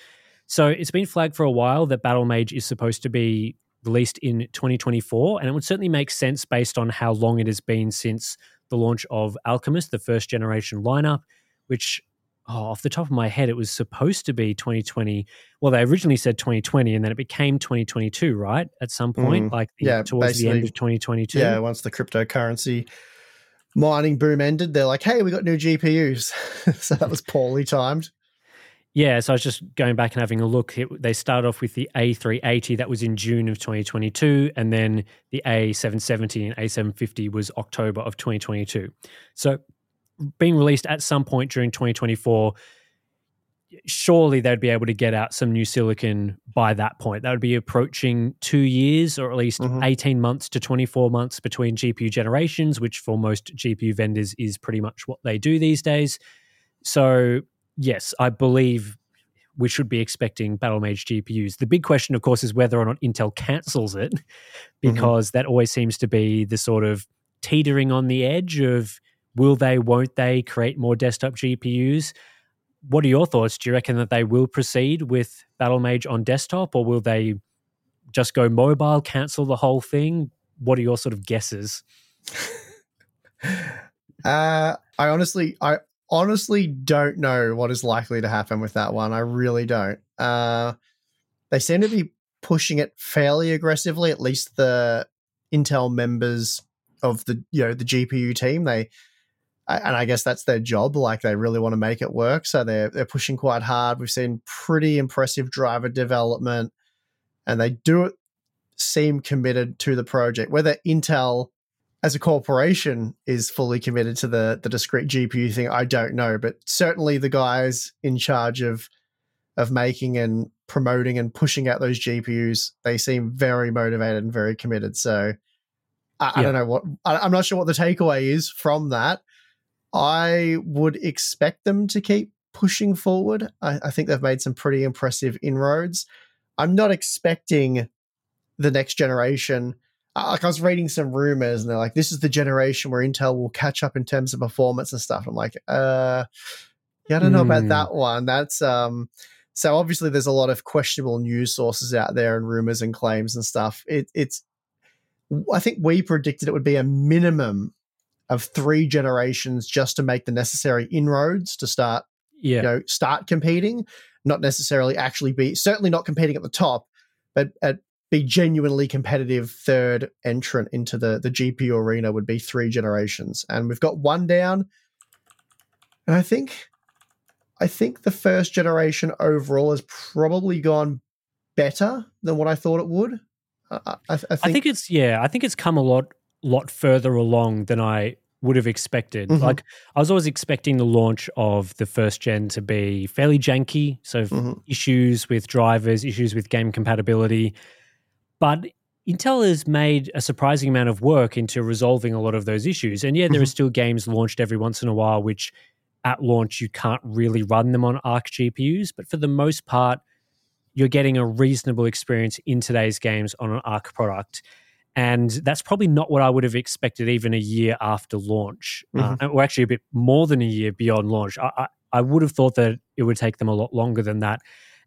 S1: So it's been flagged for a while that Battlemage is supposed to be released in 2024, and it would certainly make sense based on how long it has been since the launch of Alchemist, the first generation lineup, which oh, off the top of my head, it was supposed to be 2020. Well, they originally said 2020, and then it became 2022, right? At some point,
S2: Mm,
S1: like the,
S2: yeah,
S1: towards the end of 2022.
S2: Yeah, once the cryptocurrency mining boom ended, they're like, "Hey, we got new GPUs." so that was poorly timed.
S1: Yeah, so I was just going back and having a look. It, they started off with the A380 that was in June of 2022, and then the A770 and A750 was October of 2022. So being released at some point during 2024, surely they'd be able to get out some new silicon by that point. That would be approaching two years or at least
S2: Mhm.
S1: 18 months to 24 months between GPU generations, which for most GPU vendors is pretty much what they do these days. So, yes, I believe we should be expecting Battlemage GPUs. The big question, of course, is whether or not Intel cancels it, because that always seems to be the sort of teetering on the edge of will they, won't they create more desktop GPUs? What are your thoughts? Do you reckon that they will proceed with Battlemage on desktop, or will they just go mobile, cancel the whole thing? What are your sort of guesses?
S2: Uh, I honestly, I honestly don't know what is likely to happen with that one. I really don't. Uh, they seem to be pushing it fairly aggressively. At least the Intel members of the you know the GPU team. They and I guess that's their job. Like they really want to make it work, so they're they're pushing quite hard. We've seen pretty impressive driver development, and they do seem committed to the project. Whether Intel as a corporation is fully committed to the the discrete GPU thing, I don't know, but certainly the guys in charge of of making and promoting and pushing out those GPUs, they seem very motivated and very committed. So I, I don't know what I, I'm not sure what the takeaway is from that. I would expect them to keep pushing forward. I, I think they've made some pretty impressive inroads. I'm not expecting the next generation. Like I was reading some rumors, and they're like, "This is the generation where Intel will catch up in terms of performance and stuff." I'm like, "Uh, yeah, I don't know about
S1: Hmm.
S2: that one." That's um. So obviously, there's a lot of questionable news sources out there and rumors and claims and stuff. It, it's, I think we predicted it would be a minimum of three generations just to make the necessary inroads to start
S1: Yeah.
S2: you know start competing not necessarily actually be certainly not competing at the top but at be genuinely competitive third entrant into the the GPU arena would be three generations, and we've got one down. And I think, I think the first generation overall has probably gone better than what I thought it would. I, I, I, think,
S1: I think it's yeah. I think it's come a lot lot further along than I would have expected.
S2: Mhm.
S1: Like I was always expecting the launch of the first gen to be fairly janky, so
S2: Mhm.
S1: issues with drivers, issues with game compatibility. But Intel has made a surprising amount of work into resolving a lot of those issues. And yeah, there are still games launched every once in a while which at launch you can't really run them on Arc GPUs, but for the most part you're getting a reasonable experience in today's games on an Arc product. And that's probably not what I would have expected even a year after launch, uh, or actually a bit more than a year beyond launch. I, I, I would have thought that it would take them a lot longer than that.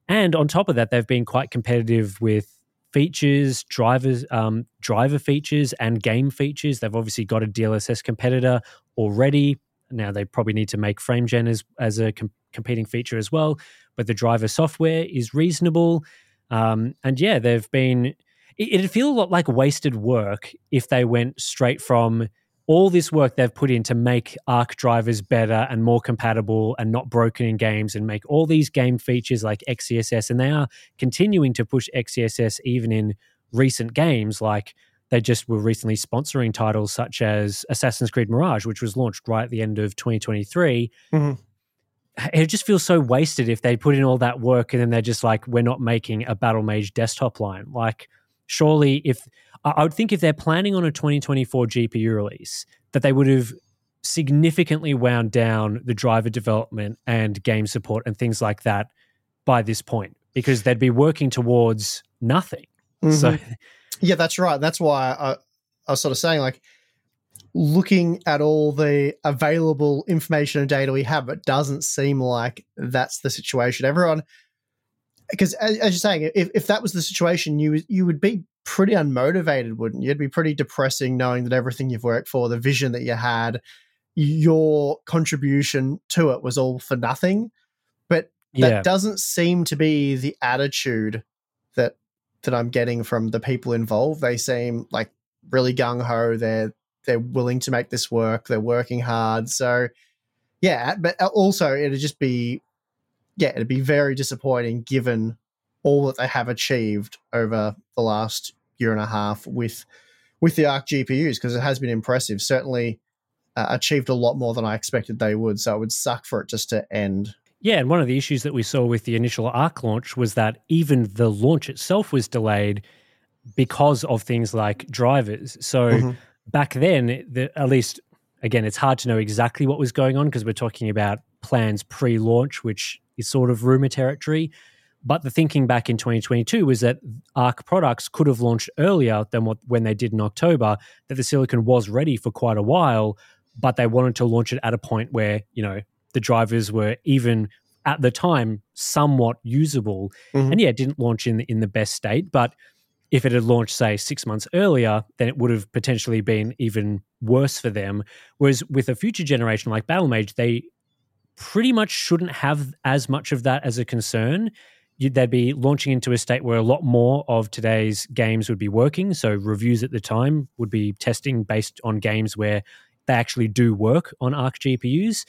S1: And on top of that, they've been quite competitive with features, drivers, um, driver features, and game features. They've obviously got a DLSS competitor already. Now they probably need to make FrameGen as as a com- competing feature as well. But the driver software is reasonable, um, and yeah, they've been. It, it'd feel a lot like wasted work if they went straight from all this work they've put in to make Arc drivers better and more compatible and not broken in games and make all these game features like XeSS. And they are continuing to push XeSS even in recent games. Like they just were recently sponsoring titles such as Assassin's Creed Mirage, which was launched right at the end of 2023.
S2: Mhm.
S1: It just feels so wasted if they put in all that work and then they're just like, we're not making a Battlemage desktop line. Like, surely if I would think if they're planning on a 2024 GPU release, that they would have significantly wound down the driver development and game support and things like that by this point because they'd be working towards nothing. So mm-hmm.
S2: Yeah, that's right. That's why I, I was sort of saying, like, looking at all the available information and data we have, it doesn't seem like that's the situation. Everyone, because as, you're saying, if, if that was the situation, you you would be pretty unmotivated, wouldn't you? It'd be pretty depressing knowing that everything you've worked for, the vision that you had, your contribution to it was all for nothing. But that
S1: Yeah.
S2: doesn't seem to be the attitude that that I'm getting from the people involved. They seem like really gung ho. They're they're willing to make this work. They're working hard. So yeah, but uh, also it'd just be yeah, it'd be very disappointing given all that they have achieved over the last year and a half with with the Arc GPUs because it has been impressive. Certainly uh, achieved a lot more than I expected they would. So it would suck for it just to end.
S1: Yeah, and one of the issues that we saw with the initial Arc launch was that even the launch itself was delayed because of things like drivers. So
S2: Mhm.
S1: back then, the, at least again, it's hard to know exactly what was going on because we're talking about plans pre-launch, which is sort of rumor territory. But the thinking back in 2022 was that Arc products could have launched earlier than what when they did in October. That the silicon was ready for quite a while, but they wanted to launch it at a point where you know the drivers were even at the time somewhat usable.
S2: Mhm.
S1: And yeah, it didn't launch in in the best state, but if it had launched say six months earlier, then it would have potentially been even worse for them. Whereas with a future generation like Battlemage, they pretty much shouldn't have as much of that as a concern. You, they'd be launching into a state where a lot more of today's games would be working. So reviews at the time would be testing based on games where they actually do work on Arc GPUs.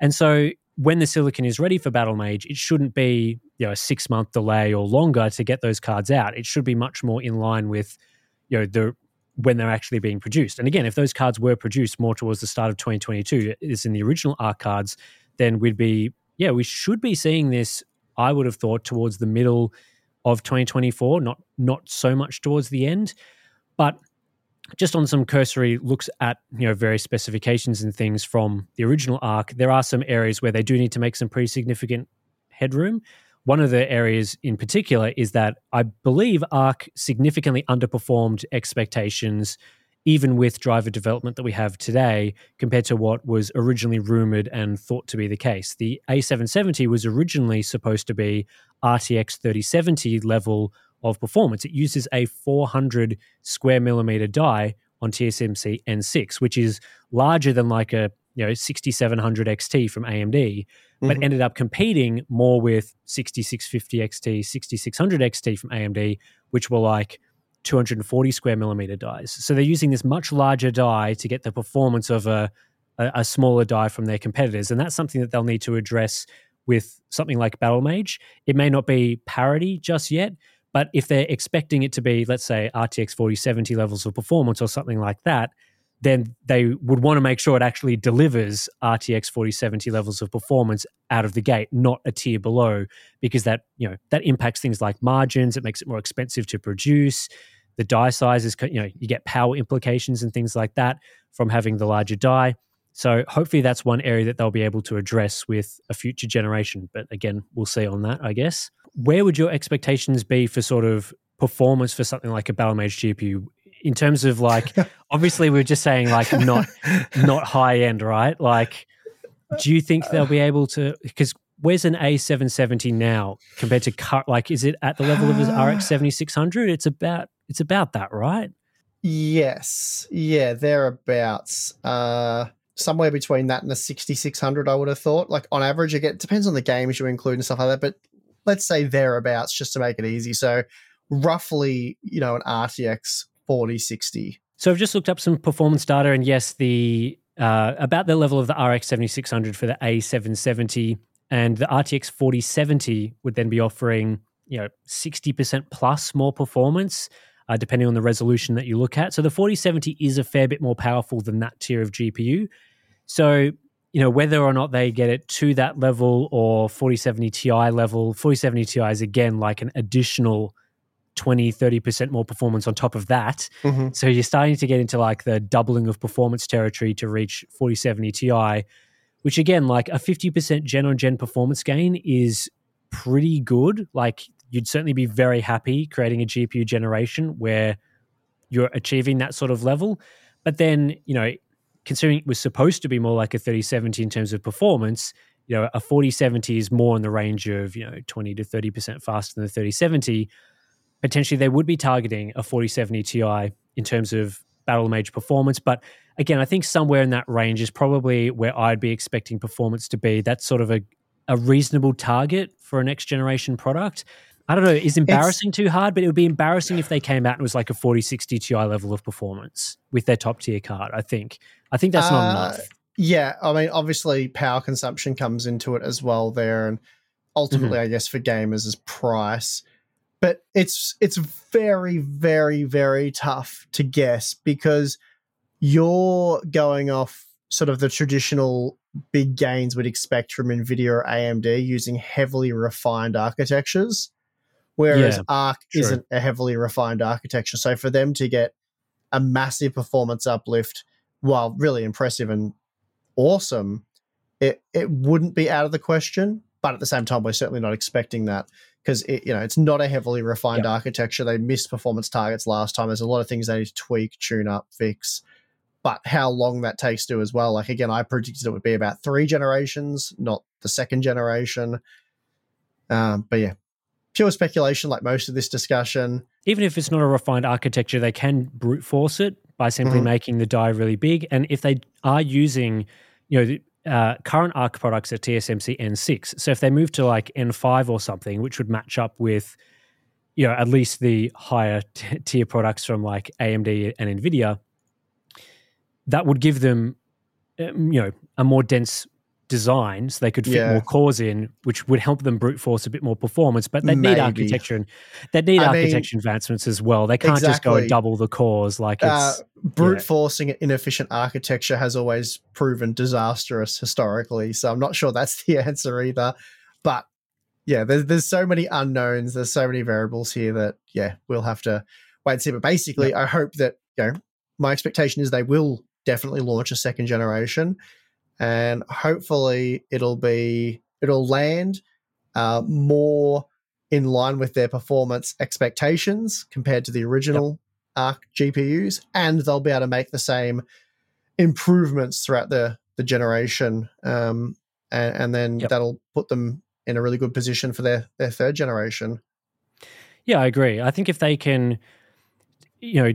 S1: And so when the silicon is ready for Battlemage, it shouldn't be you know a six month delay or longer to get those cards out. It should be much more in line with you know the when they're actually being produced. And again, if those cards were produced more towards the start of 2022, is in the original Arc cards, then we'd be yeah we should be seeing this. I would have thought towards the middle of 2024, not not so much towards the end, but just on some cursory looks at you know various specifications and things from the original arc there are some areas where they do need to make some pretty significant headroom one of the areas in particular is that i believe arc significantly underperformed expectations even with driver development that we have today compared to what was originally rumored and thought to be the case the a770 was originally supposed to be rtx 3070 level of performance. It uses a 400 square millimeter die on TSMC N6, which is larger than like a you know 6700 XT from AMD, but
S2: Mhm.
S1: ended up competing more with 6650 XT, 6600 XT from AMD, which were like 240 square millimeter dies. So they're using this much larger die to get the performance of a, a, a smaller die from their competitors. And that's something that they'll need to address with something like Battlemage. It may not be parity just yet, but if they're expecting it to be, let's say, RTX 4070 levels of performance or something like that, then they would want to make sure it actually delivers RTX 4070 levels of performance out of the gate, not a tier below, because that you know that impacts things like margins. It makes it more expensive to produce. The die sizes, you know, you get power implications and things like that from having the larger die. So hopefully that's one area that they'll be able to address with a future generation. But again, we'll see on that, I guess. Where would your expectations be for sort of performance for something like a Battlemage GPU in terms of like obviously we are just saying like not not high end, right? Like do you think they'll be able to because where's an A770 now compared to cut like is it at the level of an RX 7600? It's about it's about that, right?
S2: Yes. Yeah, thereabouts. Uh somewhere between that and the 6600 i would have thought like on average again, it depends on the games you include and stuff like that but let's say thereabouts just to make it easy so roughly you know an rtx 4060
S1: so i've just looked up some performance data and yes the uh, about the level of the rx 7600 for the a770 and the rtx 4070 would then be offering you know 60% plus more performance uh, depending on the resolution that you look at. So the 4070 is a fair bit more powerful than that tier of gpu so, you know, whether or not they get it to that level or 4070 Ti level, 4070 Ti is again like an additional 20, 30% more performance on top of that. Mm-hmm. So you're starting to get into like the doubling of performance territory to reach 4070 Ti, which again, like a 50% gen on gen performance gain is pretty good. Like you'd certainly be very happy creating a GPU generation where you're achieving that sort of level. But then, you know, considering it was supposed to be more like a 3070 in terms of performance, you know, a 4070 is more in the range of, you know, 20 to 30% faster than the 3070. Potentially they would be targeting a 4070 Ti in terms of Battlemage performance. But again, I think somewhere in that range is probably where I'd be expecting performance to be. That's sort of a, a reasonable target for a next generation product. I don't know, is embarrassing it's, too hard, but it would be embarrassing if they came out and was like a 4060 Ti level of performance with their top tier card, I think. I think that's not uh, enough.
S2: Yeah, I mean, obviously power consumption comes into it as well there and ultimately mm-hmm. I guess for gamers is price. But it's it's very very very tough to guess because you're going off sort of the traditional big gains we'd expect from Nvidia or AMD using heavily refined architectures whereas yeah, Arc sure. isn't a heavily refined architecture. So for them to get a massive performance uplift, while really impressive and awesome, it it wouldn't be out of the question. But at the same time, we're certainly not expecting that because it, you know it's not a heavily refined yep. architecture. They missed performance targets last time. There's a lot of things they need to tweak, tune up, fix. But how long that takes to as well. Like again, I predicted it would be about three generations, not the second generation. Um, but yeah, pure speculation like most of this discussion.
S1: Even if it's not a refined architecture, they can brute force it by simply mm-hmm. making the die really big. And if they are using, you know, the, uh, current ARC products are TSMC N6. So if they move to like N5 or something, which would match up with, you know, at least the higher t- tier products from like AMD and NVIDIA, that would give them, um, you know, a more dense design so they could fit yeah. more cores in, which would help them brute force a bit more performance. But they need architecture and they need I architecture mean, advancements as well. They can't exactly. just go and double the cores like uh, it's uh,
S2: brute yeah. forcing inefficient architecture has always proven disastrous historically. So I'm not sure that's the answer either. But yeah, there's there's so many unknowns, there's so many variables here that yeah, we'll have to wait and see. But basically, yeah. I hope that you know my expectation is they will definitely launch a second generation and hopefully it'll be it'll land uh, more in line with their performance expectations compared to the original yep. Arc GPUs, and they'll be able to make the same improvements throughout the the generation, um, and, and then yep. that'll put them in a really good position for their their third generation.
S1: Yeah, I agree. I think if they can, you know,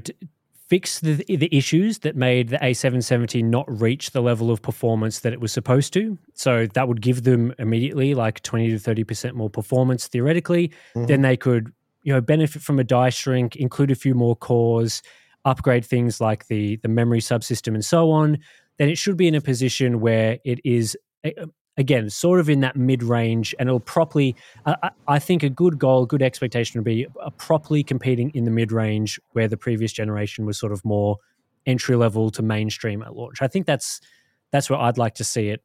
S1: fix the, the issues that made the A770 not reach the level of performance that it was supposed to. So that would give them immediately like 20 to 30% more performance theoretically. Mm-hmm. Then they could you know, benefit from a die shrink, include a few more cores, upgrade things like the the memory subsystem and so on, then it should be in a position where it is again sort of in that mid range, and it'll properly. I, I think a good goal, good expectation would be properly competing in the mid range, where the previous generation was sort of more entry level to mainstream at launch. I think that's that's where I'd like to see it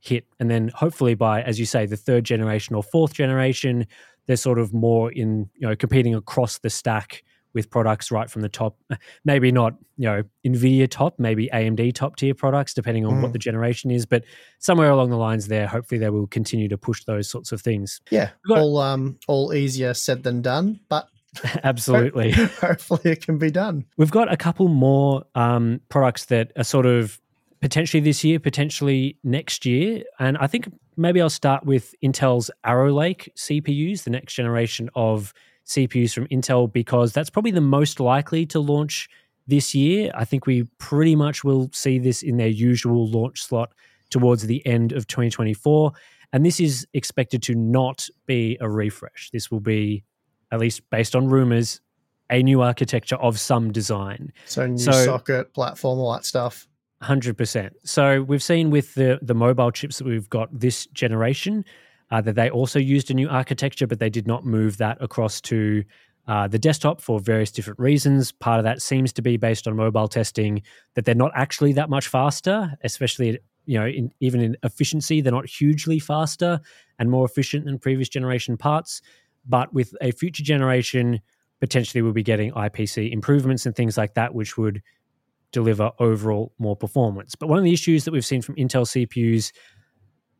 S1: hit, and then hopefully by, as you say, the third generation or fourth generation, they're sort of more in you know competing across the stack with products right from the top. Maybe not, you know, Nvidia top, maybe AMD top tier products, depending on mm. what the generation is. But somewhere along the lines there, hopefully they will continue to push those sorts of things.
S2: Yeah, got, all um, all easier said than done, but
S1: absolutely,
S2: hopefully it can be done.
S1: We've got a couple more um, products that are sort of potentially this year, potentially next year, and I think maybe I'll start with Intel's Arrow Lake CPUs, the next generation of CPUs from Intel because that's probably the most likely to launch this year. I think we pretty much will see this in their usual launch slot towards the end of 2024. And this is expected to not be a refresh. This will be, at least based on rumors, a new architecture of some design.
S2: So new so, socket, platform, all that stuff.
S1: Hundred percent. So we've seen with the the mobile chips that we've got this generation, uh, that they also used a new architecture, but they did not move that across to uh, the desktop for various different reasons. Part of that seems to be based on mobile testing that they're not actually that much faster, especially you know in, even in efficiency, they're not hugely faster and more efficient than previous generation parts. But with a future generation, potentially we'll be getting IPC improvements and things like that, which would deliver overall more performance. But one of the issues that we've seen from Intel CPUs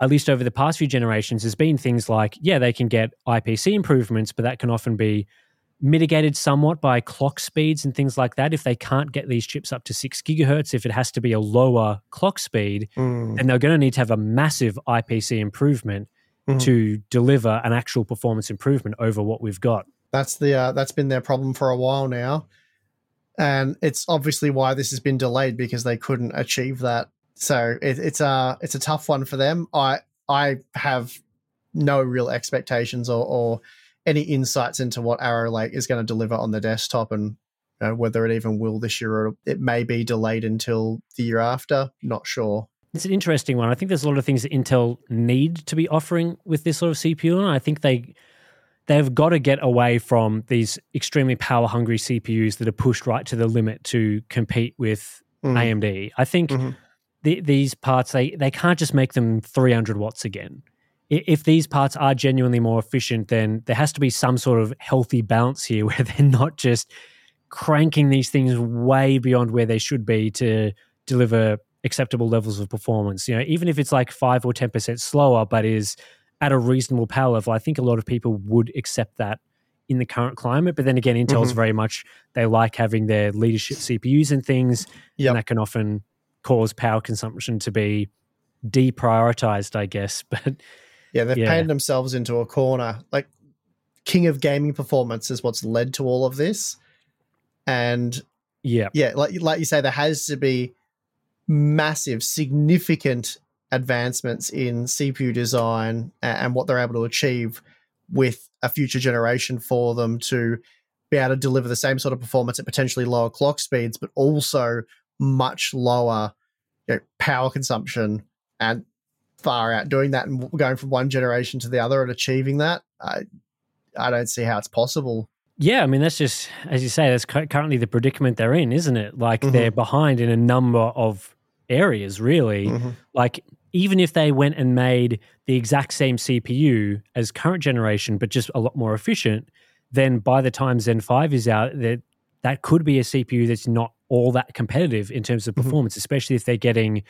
S1: at least over the past few generations, has been things like, yeah, they can get IPC improvements, but that can often be mitigated somewhat by clock speeds and things like that. If they can't get these chips up to six gigahertz, if it has to be a lower clock speed, mm. then they're going to need to have a massive IPC improvement mm. to deliver an actual performance improvement over what we've got.
S2: That's the uh, that's been their problem for a while now, and it's obviously why this has been delayed because they couldn't achieve that so it, it's a it's a tough one for them. I I have no real expectations or, or any insights into what Arrow Lake is going to deliver on the desktop and you know, whether it even will this year or it may be delayed until the year after. Not sure.
S1: It's an interesting one. I think there's a lot of things that Intel need to be offering with this sort of CPU, and I think they they've got to get away from these extremely power hungry CPUs that are pushed right to the limit to compete with mm-hmm. AMD. I think. Mm-hmm the, these parts they they can't just make them 300 watts again if these parts are genuinely more efficient then there has to be some sort of healthy balance here where they're not just cranking these things way beyond where they should be to deliver acceptable levels of performance you know even if it's like 5 or 10% slower but is at a reasonable power level i think a lot of people would accept that in the current climate but then again intel's mm-hmm. very much they like having their leadership cpus and things yep. and that can often cause power consumption to be deprioritized, I guess. But
S2: yeah, they've yeah. painted themselves into a corner. Like king of gaming performance is what's led to all of this. And
S1: yeah,
S2: yeah, like like you say, there has to be massive, significant advancements in CPU design and what they're able to achieve with a future generation for them to be able to deliver the same sort of performance at potentially lower clock speeds, but also much lower you know, power consumption and far out doing that and going from one generation to the other and achieving that. I, I don't see how it's possible.
S1: Yeah, I mean that's just as you say. That's currently the predicament they're in, isn't it? Like mm-hmm. they're behind in a number of areas. Really, mm-hmm. like even if they went and made the exact same CPU as current generation, but just a lot more efficient, then by the time Zen five is out, that that could be a CPU that's not all that competitive in terms of mm-hmm. performance, mm-hmm. especially if they're getting,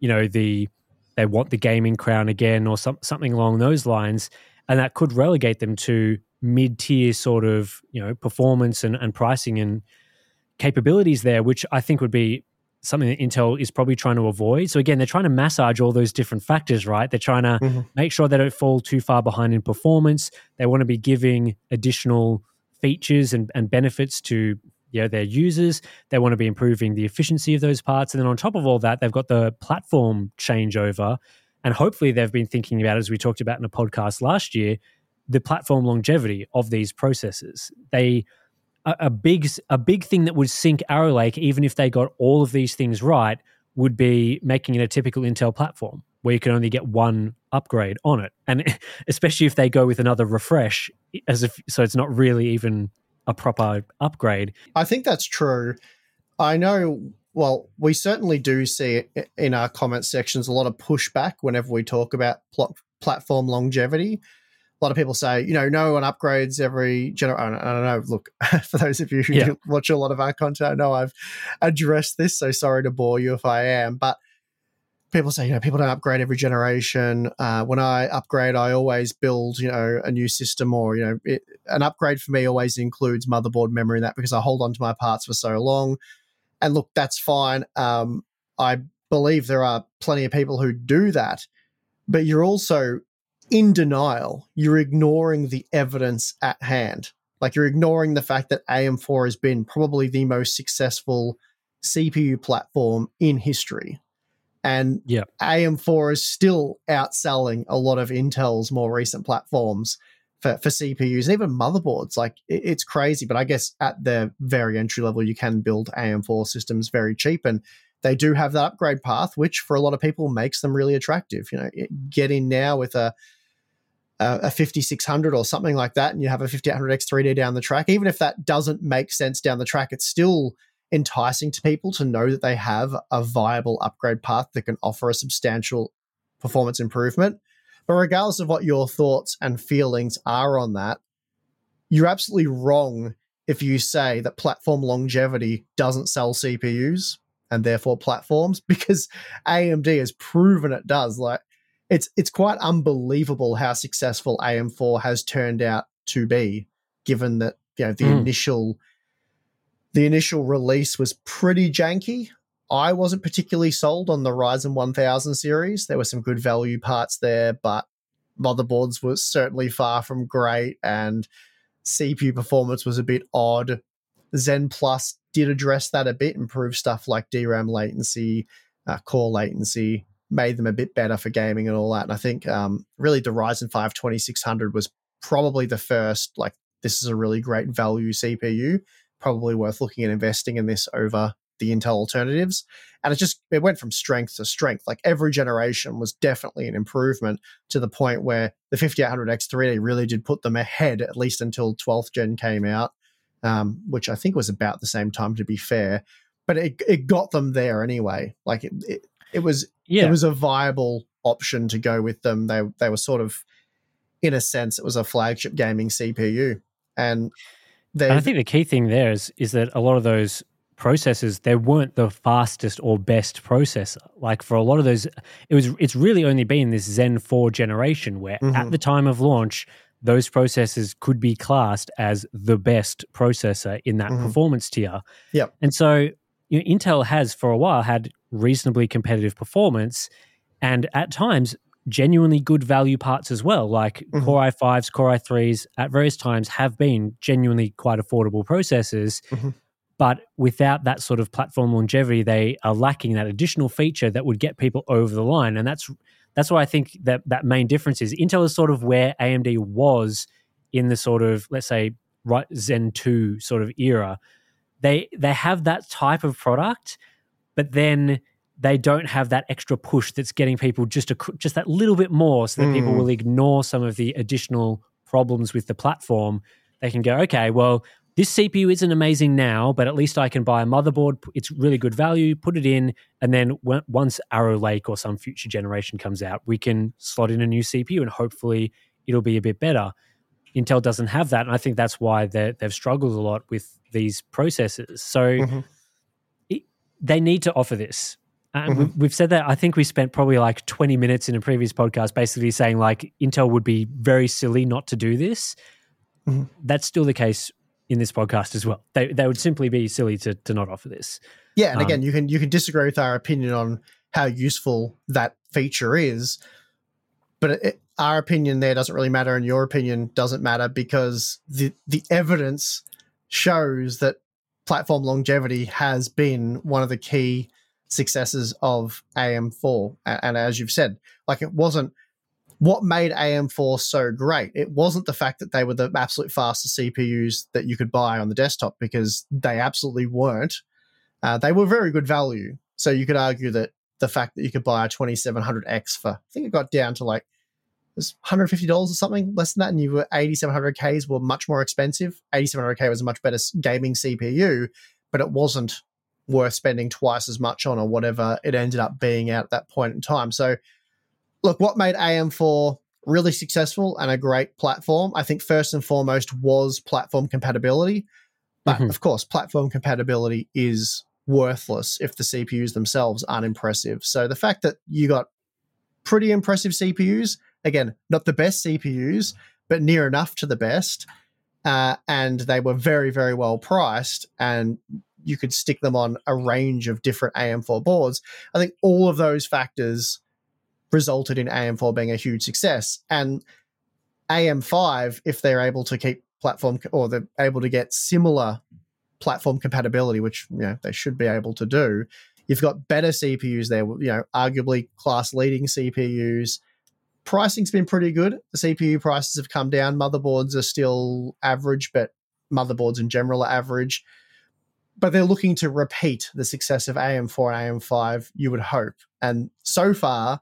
S1: you know, the they want the gaming crown again or some, something along those lines, and that could relegate them to mid tier sort of you know performance and, and pricing and capabilities there, which I think would be something that Intel is probably trying to avoid. So again, they're trying to massage all those different factors, right? They're trying to mm-hmm. make sure they don't fall too far behind in performance. They want to be giving additional features and, and benefits to you know, their users. They want to be improving the efficiency of those parts. And then on top of all that, they've got the platform changeover. And hopefully they've been thinking about, as we talked about in a podcast last year, the platform longevity of these processors. They a, a big a big thing that would sink Arrow Lake, even if they got all of these things right, would be making it a typical Intel platform where you can only get one upgrade on it, and especially if they go with another refresh, as if so it's not really even a proper upgrade.
S2: I think that's true. I know. Well, we certainly do see in our comment sections a lot of pushback whenever we talk about pl- platform longevity. A lot of people say, you know, no one upgrades every generation. I don't know. Look, for those of you who
S1: Yeah.
S2: watch a lot of our content, I know I've addressed this. So sorry to bore you if I am. But people say, you know, people don't upgrade every generation. Uh, when I upgrade, I always build, you know, a new system or, you know, it, an upgrade for me always includes motherboard memory and that because I hold on to my parts for so long. And look, that's fine. Um, I believe there are plenty of people who do that, but you're also in denial. You're ignoring the evidence at hand. Like you're ignoring the fact that AM4 has been probably the most successful CPU platform in history. And
S1: Yeah.
S2: AM4 is still outselling a lot of Intel's more recent platforms for, for CPUs and even motherboards. Like it- it's crazy, but I guess at the very entry level, you can build AM4 systems very cheap. And they do have that upgrade path, which for a lot of people makes them really attractive. You know, get in now with a a, a 5600 or something like that, and you have a 5800X 3D down the track. Even if that doesn't make sense down the track, it's still enticing to people to know that they have a viable upgrade path that can offer a substantial performance improvement. But regardless of what your thoughts and feelings are on that, you're absolutely wrong if you say that platform longevity doesn't sell CPUs and therefore platforms because AMD has proven it does. Like it's it's quite unbelievable how successful AM4 has turned out to be, given that you know the
S1: Mm.
S2: initial the initial release was pretty janky. I wasn't particularly sold on the Ryzen 1000 series. There were some good value parts there, but motherboards was certainly far from great, and CPU performance was a bit odd. Zen Plus did address that a bit, improve stuff like DRAM latency, uh, core latency, made them a bit better for gaming and all that. And I think um, really the Ryzen 5 2600 was probably the first, like, this is a really great value CPU, probably worth looking at investing in this over the Intel alternatives. And it just, it went from strength to strength. Like every generation was definitely an improvement to the point where the 5800X 3D really did put them ahead, at least until 12th gen came out, um, which I think was about the same time, to be fair. But it, it got them there anyway. Like it, it, it was
S1: Yeah.
S2: it was a viable option to go with them. They they were sort of, in a sense, it was a flagship gaming CPU, and
S1: And I think the key thing there is is that a lot of those processors they weren't the fastest or best processor. Like for a lot of those, it was it's really only been this Zen four generation where at
S2: Mhm.
S1: the time of launch those processors could be classed as the best processor in that
S2: Mhm.
S1: performance tier.
S2: Yep.
S1: And so you know, Intel has for a while had reasonably competitive performance and at times genuinely good value parts as well. Like
S2: Mhm.
S1: Core i5s, Core i3s at various times have been genuinely quite affordable processors.
S2: Mhm.
S1: But without that sort of platform longevity, they are lacking that additional feature that would get people over the line. And that's that's why I think that that main difference is Intel is sort of where AMD was in the sort of let's say right Zen 2 sort of era. They they have that type of product, but then they don't have that extra push that's getting people just a just that little bit more so that people
S2: Mm.
S1: will ignore some of the additional problems with the platform they can go okay well this cpu isn't amazing now but at least i can buy a motherboard it's really good value put it in and then once arrow lake or some future generation comes out we can slot in a new cpu and hopefully it'll be a bit better intel doesn't have that and i think that's why they- they've struggled a lot with these processors so
S2: Mhm.
S1: it, they need to offer this and
S2: Mhm.
S1: we've, we've said that i think we spent probably like 20 minutes in a previous podcast basically saying like intel would be very silly not to do this
S2: Mhm.
S1: that's still the case in this podcast as well they, they would simply be silly to, to not offer this
S2: Yeah, and
S1: Um,
S2: again, you can you can disagree with our opinion on how useful that feature is, but it, it- our opinion there doesn't really matter, and your opinion doesn't matter because the the evidence shows that platform longevity has been one of the key successes of AM4, A- and as you've said, like it wasn't what made AM4 so great? It wasn't the fact that they were the absolute fastest CPUs that you could buy on the desktop because they absolutely weren't. Uh, they were very good value. So you could argue that the fact that you could buy a 2700X for, I think it got down to like was $150 or something less than that, and you were 8700Ks were much more expensive. 8700K was a much better gaming CPU, but it wasn't worth spending twice as much on or whatever it ended up being at that point in time. So look, what made AM4 really successful and a great platform, I think first and foremost was platform compatibility. But mm-hmm. of course, platform compatibility is worthless if the CPUs themselves aren't impressive. So the fact that you got pretty impressive CPUs, again, not the best CPUs, but near enough to the best, uh, and they were very, very well priced, and you could stick them on a range of different AM4 boards. I think all of those factors resulted in AM4 being a huge success. And AM5, if they're able to keep platform or they're able to get similar platform compatibility, which you know they should be able to do, you've got better CPUs there. You know, arguably class leading CPUs. Pricing's been pretty good. The CPU prices have come down. Motherboards are still average, but motherboards in general are average. But they're looking to repeat the success of AM4 and AM5, you would hope. And so far,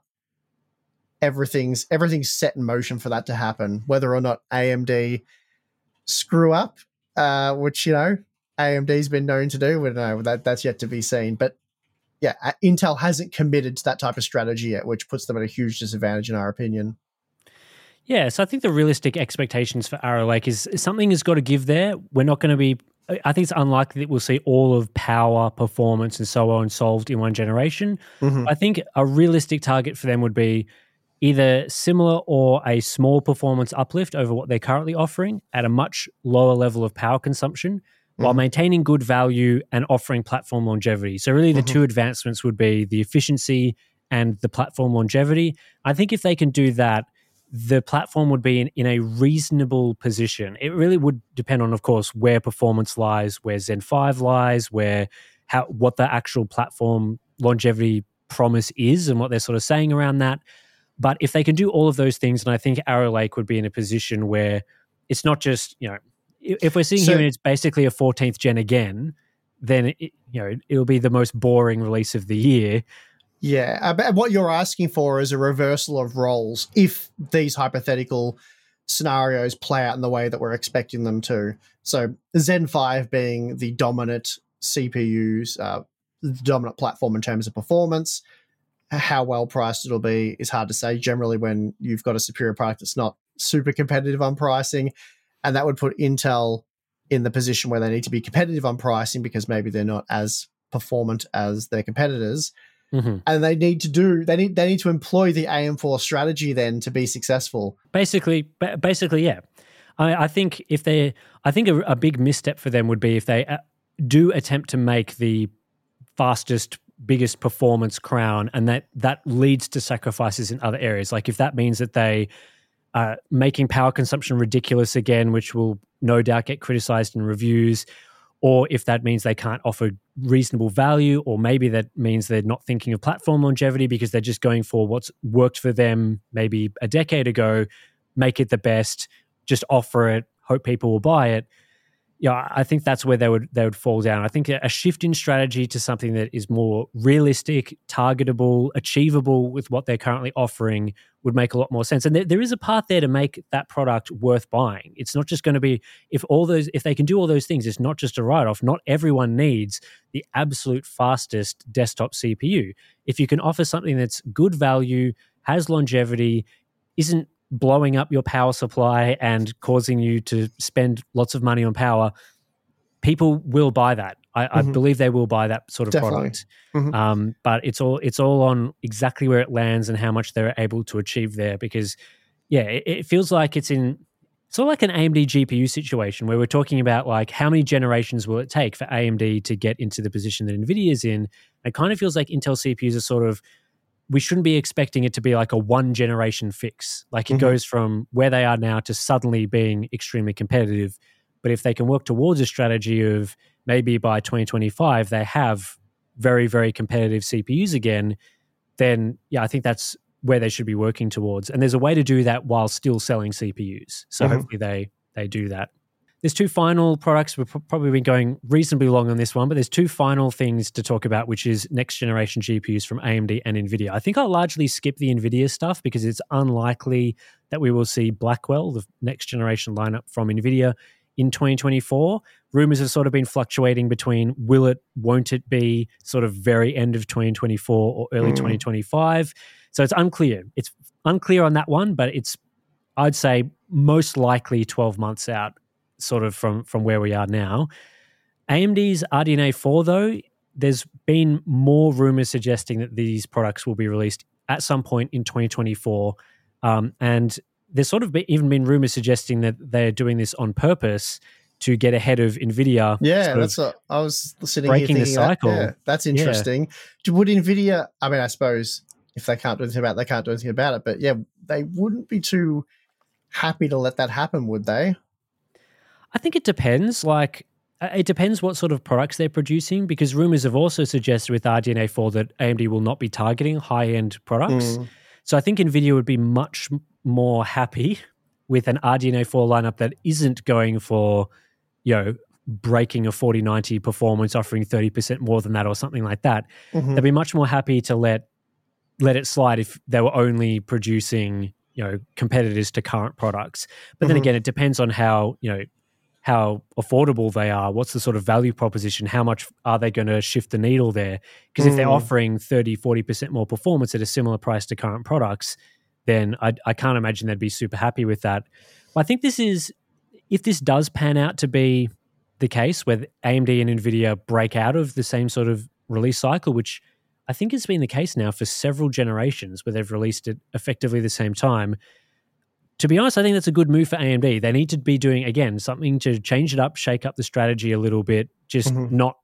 S2: everything's everything's set in motion for that to happen. Whether or not AMD screw up, uh, which you know AMD's been known to do, we don't know that that's yet to be seen. But yeah, uh, Intel hasn't committed to that type of strategy yet, which puts them at a huge disadvantage in our opinion.
S1: Yeah, so I think the realistic expectations for Arrow Lake is, is something has got to give there. We're not going to be. I think it's unlikely that we'll see all of power, performance, and so on solved in one generation. Mm-hmm. I think a realistic target for them would be either similar or a small performance uplift over what they're currently offering at a much lower level of power consumption mm-hmm. while maintaining good value and offering platform longevity. So, really, the mm-hmm. two advancements would be the efficiency and the platform longevity. I think if they can do that, the platform would be in, in a reasonable position. It really would depend on, of course, where performance lies, where Zen 5 lies, where how what the actual platform longevity promise is and what they're sort of saying around that. But if they can do all of those things, and I think Arrow Lake would be in a position where it's not just, you know, if we're seeing so, here and it's basically a 14th gen again, then, it, you know, it'll be the most boring release of the year.
S2: Yeah. What you're asking for is a reversal of roles if these hypothetical scenarios play out in the way that we're expecting them to. So Zen 5 being the dominant CPUs, uh, the dominant platform in terms of performance, how well priced it'll be is hard to say. Generally, when you've got a superior product that's not super competitive on pricing, and that would put Intel in the position where they need to be competitive on pricing because maybe they're not as performant as their competitors. Mm-hmm. And they need to do they need they need to employ the AM4 strategy then to be successful.
S1: Basically, basically, yeah. I, I think if they, I think a, a, big misstep for them would be if they uh, do attempt to make the fastest biggest performance crown and that that leads to sacrifices in other areas like if that means that they are making power consumption ridiculous again which will no doubt get criticized in reviews or if that means they can't offer reasonable value or maybe that means they're not thinking of platform longevity because they're just going for what's worked for them maybe a decade ago make it the best just offer it hope people will buy it yeah, I think that's where they would they would fall down. I think a shift in strategy to something that is more realistic, targetable, achievable with what they're currently offering would make a lot more sense. And there, there is a path there to make that product worth buying. It's not just going to be if all those if they can do all those things. It's not just a write off. Not everyone needs the absolute fastest desktop CPU. If you can offer something that's good value, has longevity, isn't blowing up your power supply and causing you to spend lots of money on power, people will buy that. I, mm-hmm. I believe they will buy that sort of Definitely. product. Mm-hmm. Um, but it's all it's all on exactly where it lands and how much they're able to achieve there. Because yeah, it, it feels like it's in it's all like an AMD GPU situation where we're talking about like how many generations will it take for AMD to get into the position that Nvidia is in. It kind of feels like Intel CPUs are sort of we shouldn't be expecting it to be like a one generation fix. Like it mm-hmm. goes from where they are now to suddenly being extremely competitive. But if they can work towards a strategy of maybe by 2025 they have very, very competitive CPUs again, then yeah, I think that's where they should be working towards. And there's a way to do that while still selling CPUs. So
S2: Mhm.
S1: hopefully they they do that. There's two final products. We've probably been going reasonably long on this one, but there's two final things to talk about, which is next generation GPUs from AMD and NVIDIA. I think I'll largely skip the NVIDIA stuff because it's unlikely that we will see Blackwell, the next generation lineup from NVIDIA, in 2024. Rumors have sort of been fluctuating between will it, won't it be sort of very end of 2024 or early
S2: Mm.
S1: 2025. So it's unclear. It's unclear on that one, but it's I'd say most likely 12 months out, sort of from from where we are now. AMD's RDNA 4, though, there's been more rumors suggesting that these products will be released at some point in 2024. Um, and there's sort of been, even been rumors suggesting that they're doing this on purpose to get ahead of NVIDIA.
S2: Yeah, that's what I was sitting
S1: breaking the
S2: here thinking. that-
S1: cycle.
S2: yeah, that's interesting. Do- Would Nvidia? I mean, I suppose if they can't do anything about it, they can't do anything about it. But yeah, they wouldn't be too happy to let that happen, would they?
S1: I think it depends. Like, uh, it depends what sort of products they're producing because rumors have also suggested with RDNA 4 that AMD will not be targeting high end products.
S2: Mm.
S1: So I think NVIDIA would be much more happy with an RDNA 4 lineup that isn't going for, you know, breaking a 4090 performance, offering 30% more than that or something like that.
S2: Mhm.
S1: They'd be much more happy to let let it slide if they were only producing, you know, competitors to current products. But then
S2: Mhm.
S1: again, it depends on how, you know, how affordable they are. What's the sort of value proposition? How much are they going to shift the needle there? Because if they're
S2: Mm.
S1: offering 30, 40% more performance at a similar price to current products, then I, I can't imagine they'd be super happy with that. But I think this is, if this does pan out to be the case where AMD and NVIDIA break out of the same sort of release cycle, which I think has been the case now for several generations where they've released it effectively the same time. To be honest, I think that's a good move for AMD. They need to be doing again something to change it up, shake up the strategy a little bit, just
S2: Mhm.
S1: not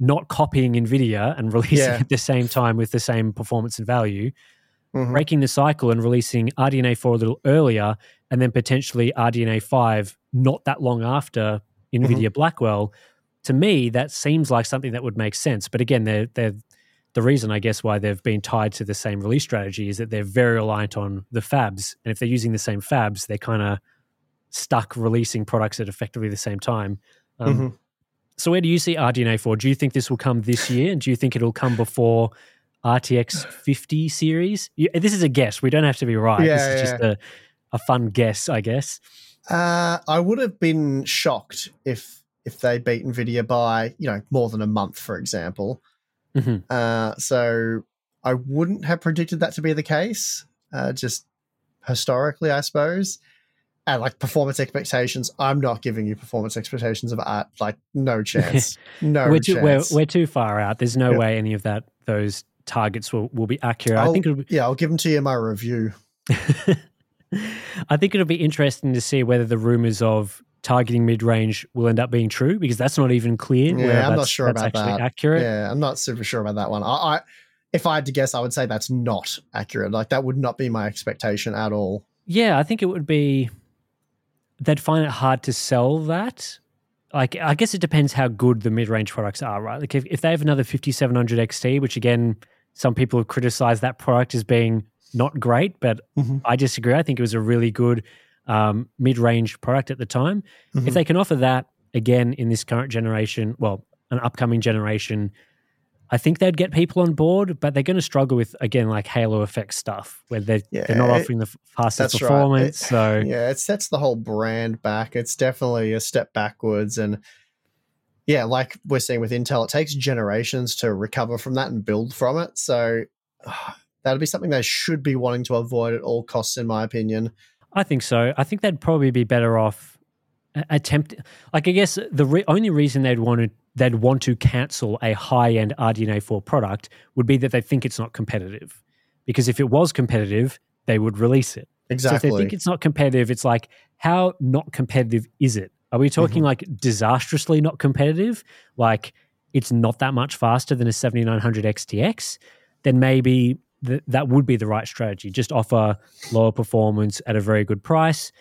S1: not copying Nvidia and releasing
S2: Yeah.
S1: at the same time with the same performance and value,
S2: Mhm.
S1: breaking the cycle and releasing RDNA 4 a little earlier and then potentially RDNA 5 not that long after Nvidia Blackwell. To me, that seems like something that would make sense. But again, they're they're the reason I guess why they've been tied to the same release strategy is that they're very reliant on the fabs. And if they're using the same fabs, they're kind of stuck releasing products at effectively the same time. Um,
S2: Mhm.
S1: So where do you see RDNA 4? Do you think this will come this year? And do you think it'll come before RTX 50 series? You, this is a guess. We don't have to be right.
S2: Yeah,
S1: this is just a, a fun guess, I guess.
S2: Uh, I would have been shocked if if they beat Nvidia by you know more than a month, for example.
S1: Mhm.
S2: Uh, so I wouldn't have predicted that to be the case. Uh, just historically, I suppose. And like performance expectations, I'm not giving you performance expectations of art. Like no chance, no
S1: we're, too, we're,
S2: chance.
S1: we're too far out. There's no
S2: Yeah.
S1: way any of that those targets will, will be accurate. I
S2: I'll-
S1: think it'll be,
S2: yeah, I'll give them to you in my review.
S1: I think it'll be interesting to see whether the rumors of targeting mid range will end up being true because that's not even clear.
S2: Yeah, I'm not sure about
S1: actually
S2: that.
S1: accurate.
S2: Yeah, I'm not super sure about that one. I, I, if I had to guess, I would say that's not accurate. Like that would not be my expectation at all.
S1: Yeah, I think it would be. They'd find it hard to sell that. Like, I guess it depends how good the mid-range products are, right? Like, if, if they have another 5700 XT, which again, some people have criticized that product as being not great, but
S2: Mhm.
S1: I disagree. I think it was a really good um, mid-range product at the time.
S2: Mhm.
S1: If they can offer that again in this current generation, well, an upcoming generation, I think they'd get people on board, but they're going to struggle with again like Halo effect stuff where they're they're not
S2: Yeah,
S1: offering the fastest
S2: That's right.
S1: performance.
S2: It-
S1: So
S2: yeah, it sets the whole brand back. It's definitely a step backwards, and yeah, like we're seeing with Intel, it takes generations to recover from that and build from it. So that'd be something they should be wanting to avoid at all costs, in my opinion.
S1: I think so. I think they'd probably be better off a- attempt. Like I guess the re- only reason they'd want to they'd want to cancel a high end RDNA four product would be that they think it's not competitive. Because if it was competitive, they would release it. So if they think it's not competitive, it's like how not competitive is it? Are we talking
S2: Mm-hmm.
S1: like disastrously not competitive? Like it's not that much faster than a 7900 XTX? Then maybe th- that would be the right strategy. Just offer lower performance at a very good price.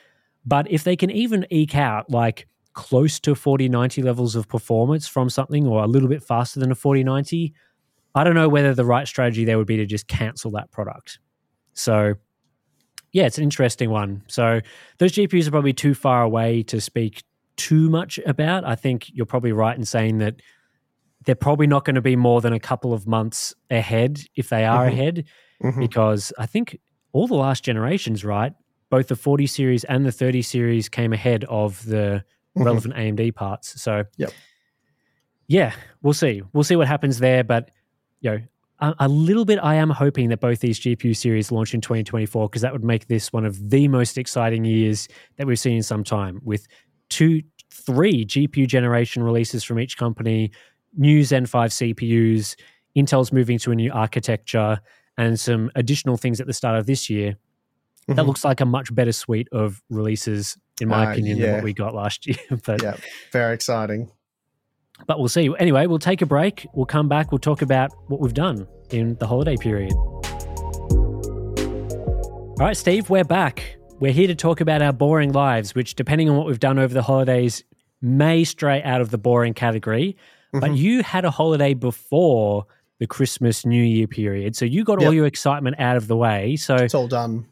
S1: But if they can even eke out like close to 4090 levels of performance from something or a little bit faster than a 4090, I don't know whether the right strategy there would be to just cancel that product. So, yeah, it's an interesting one. So, those GPUs are probably too far away to speak too much about. I think you're probably right in saying that they're probably not going to be more than a couple of months ahead if they are
S2: Mhm.
S1: ahead,
S2: Mhm.
S1: because I think all the last generations, right? Both the 40 series and the 30 series came ahead of the
S2: Mhm.
S1: relevant AMD parts. So,
S2: Yep.
S1: yeah, we'll see. We'll see what happens there. But, you know, a, a little bit, I am hoping that both these GPU series launch in 2024 because that would make this one of the most exciting years that we've seen in some time with two, three GPU generation releases from each company, new Zen 5 CPUs, Intel's moving to a new architecture, and some additional things at the start of this year. That
S2: Mhm.
S1: looks like a much better suite of releases, in my
S2: Uh,
S1: opinion, than what we got last year. but
S2: Yeah, very exciting.
S1: but we'll see. Anyway, we'll take a break. We'll come back. We'll talk about what we've done in the holiday period. All right, Steve, we're back. We're here to talk about our boring lives, which, depending on what we've done over the holidays, may stray out of the boring category. But
S2: Mhm.
S1: you had a holiday before the Christmas New Year period. So you got all your excitement out of the way. So
S2: It's all done.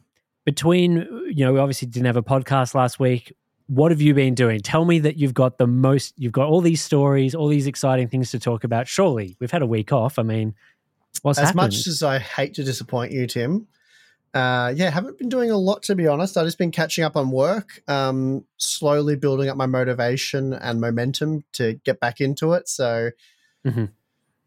S1: between, you know, we obviously didn't have a podcast last week. What have you been doing? Tell me that you've got the most, you've got all these stories, all these exciting things to talk about. Surely we've had a week off. I mean, what's
S2: as
S1: happened?
S2: much as I hate to disappoint you, Tim, uh, yeah, haven't been doing a lot to be honest. I've just been catching up on work, um, slowly building up my motivation and momentum to get back into it. So,
S1: Mhm.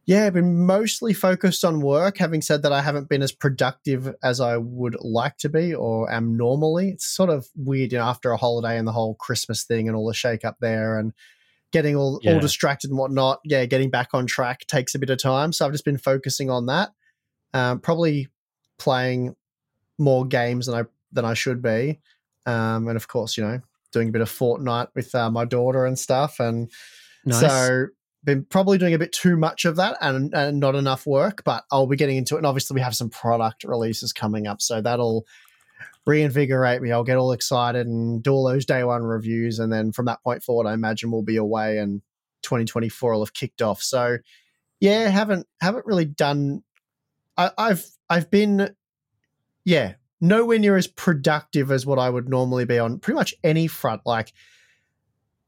S2: yeah, I've been mostly focused on work. Having said that, I haven't been as productive as I would like to be or am normally. It's sort of weird, you know, after a holiday and the whole Christmas thing and all the shake up there and getting all,
S1: Yeah.
S2: all distracted and whatnot. Yeah, getting back on track takes a bit of time. So I've just been focusing on that. Um, probably playing more games than I than I should be, um, and of course, you know, doing a bit of Fortnite with uh, my daughter and stuff, and
S1: Nice.
S2: so been probably doing a bit too much of that and, and not enough work. But I'll be getting into it, and obviously we have some product releases coming up, so that'll reinvigorate me. I'll get all excited and do all those day one reviews, and then from that point forward, I imagine we'll be away and 2024 will have kicked off. So yeah, haven't haven't really done. I, I've I've been yeah nowhere near as productive as what I would normally be on pretty much any front. Like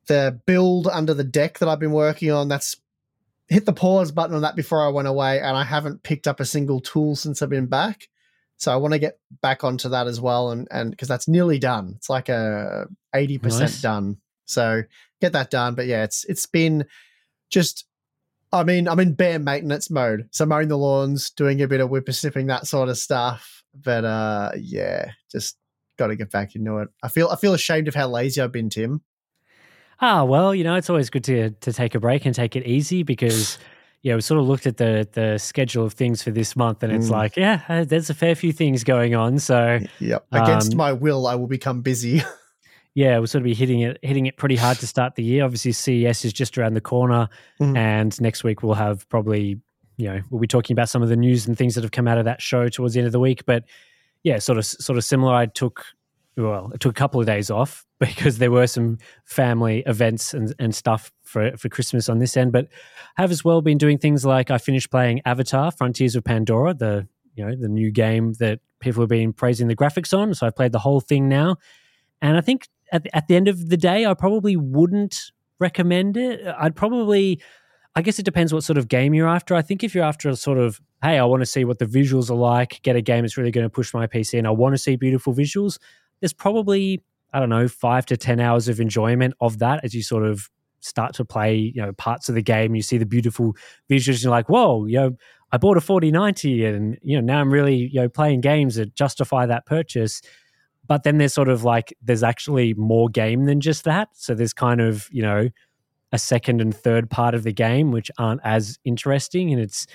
S2: the build under the deck that I've been working on, that's hit the pause button on that before I went away, and I haven't picked up a single tool since I've been back. So I want to get back onto that as well, and and because that's nearly done. It's like a eighty percent
S1: Nice.
S2: done. So get that done. But yeah, it's it's been just. I mean, I'm in bare maintenance mode. So mowing the lawns, doing a bit of whippersnipping, that sort of stuff. But uh yeah, just got to get back into it. I feel I feel ashamed of how lazy I've been, Tim.
S1: Ah, well, you know, it's always good to to take a break and take it easy because yeah, we sort of looked at the the schedule of things for this month, and it's
S2: Mm.
S1: like, yeah, uh, there's a fair few things going on. So
S2: Yep. Against
S1: Um,
S2: my will, I will become busy.
S1: yeah, we'll sort of be hitting it hitting it pretty hard to start the year. Obviously, CES is just around the corner,
S2: Mhm.
S1: and next week we'll have probably you know we'll be talking about some of the news and things that have come out of that show towards the end of the week. But yeah, sort of sort of similar. I took well, I took a couple of days off because there were some family events and, and stuff for for Christmas on this end. But have as well been doing things like I finished playing Avatar: Frontiers of Pandora, the you know the new game that people have been praising the graphics on. So I've played the whole thing now, and I think at the, at the end of the day, I probably wouldn't recommend it. I'd probably, I guess it depends what sort of game you're after. I think if you're after a sort of, hey, I want to see what the visuals are like, get a game that's really going to push my PC, and I want to see beautiful visuals, there's probably, I don't know, five to 10 hours of enjoyment of that as you sort of start to play, you know, parts of the game. You see the beautiful visuals, and you're like, whoa, you know, I bought a 4090 and, you know, now I'm really, you know, playing games that justify that purchase but then there's sort of like there's actually more game than just that so there's kind of you know a second and third part of the game which aren't as interesting and it's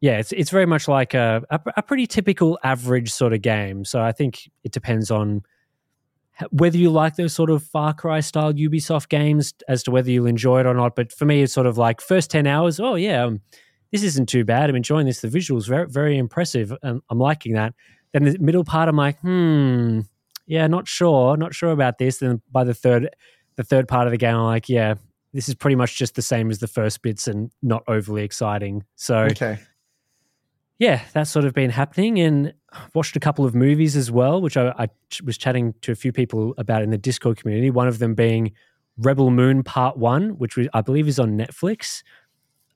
S1: yeah it's it's very much like a a, a pretty typical average sort of game so i think it depends on whether you like those sort of far cry style ubisoft games as to whether you'll enjoy it or not but for me it's sort of like first 10 hours oh yeah um, this isn't too bad i'm enjoying this the visuals very very impressive and i'm liking that then the middle part i'm like hmm yeah, not sure, not sure about this. Then by the third, the third part of the game, I'm like, yeah, this is pretty much just the same as the first bits and not overly exciting. So
S2: okay.
S1: yeah, that's sort of been happening. And watched a couple of movies as well, which I, I ch- was chatting to a few people about in the Discord community. One of them being Rebel Moon Part One, which I believe is on Netflix.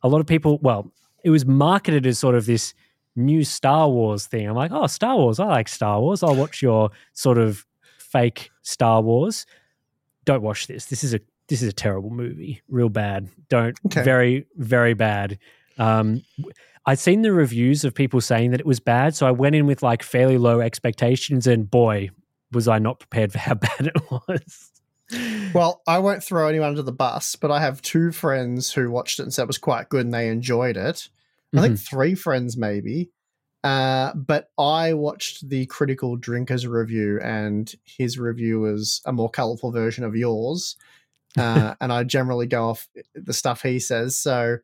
S1: A lot of people, well, it was marketed as sort of this new Star Wars thing. I'm like, oh, Star Wars. I like Star Wars. I'll watch your sort of fake Star Wars. Don't watch this. This is a this is a terrible movie. Real bad. Don't.
S2: Okay.
S1: Very very bad. Um, I'd seen the reviews of people saying that it was bad, so I went in with like fairly low expectations, and boy, was I not prepared for how bad it was.
S2: Well, I won't throw anyone under the bus, but I have two friends who watched it and said it was quite good and they enjoyed it. I think three friends maybe. Uh, but I watched the Critical Drinker's review, and his review was a more colorful version of yours. Uh, and I generally go off the stuff he says. So,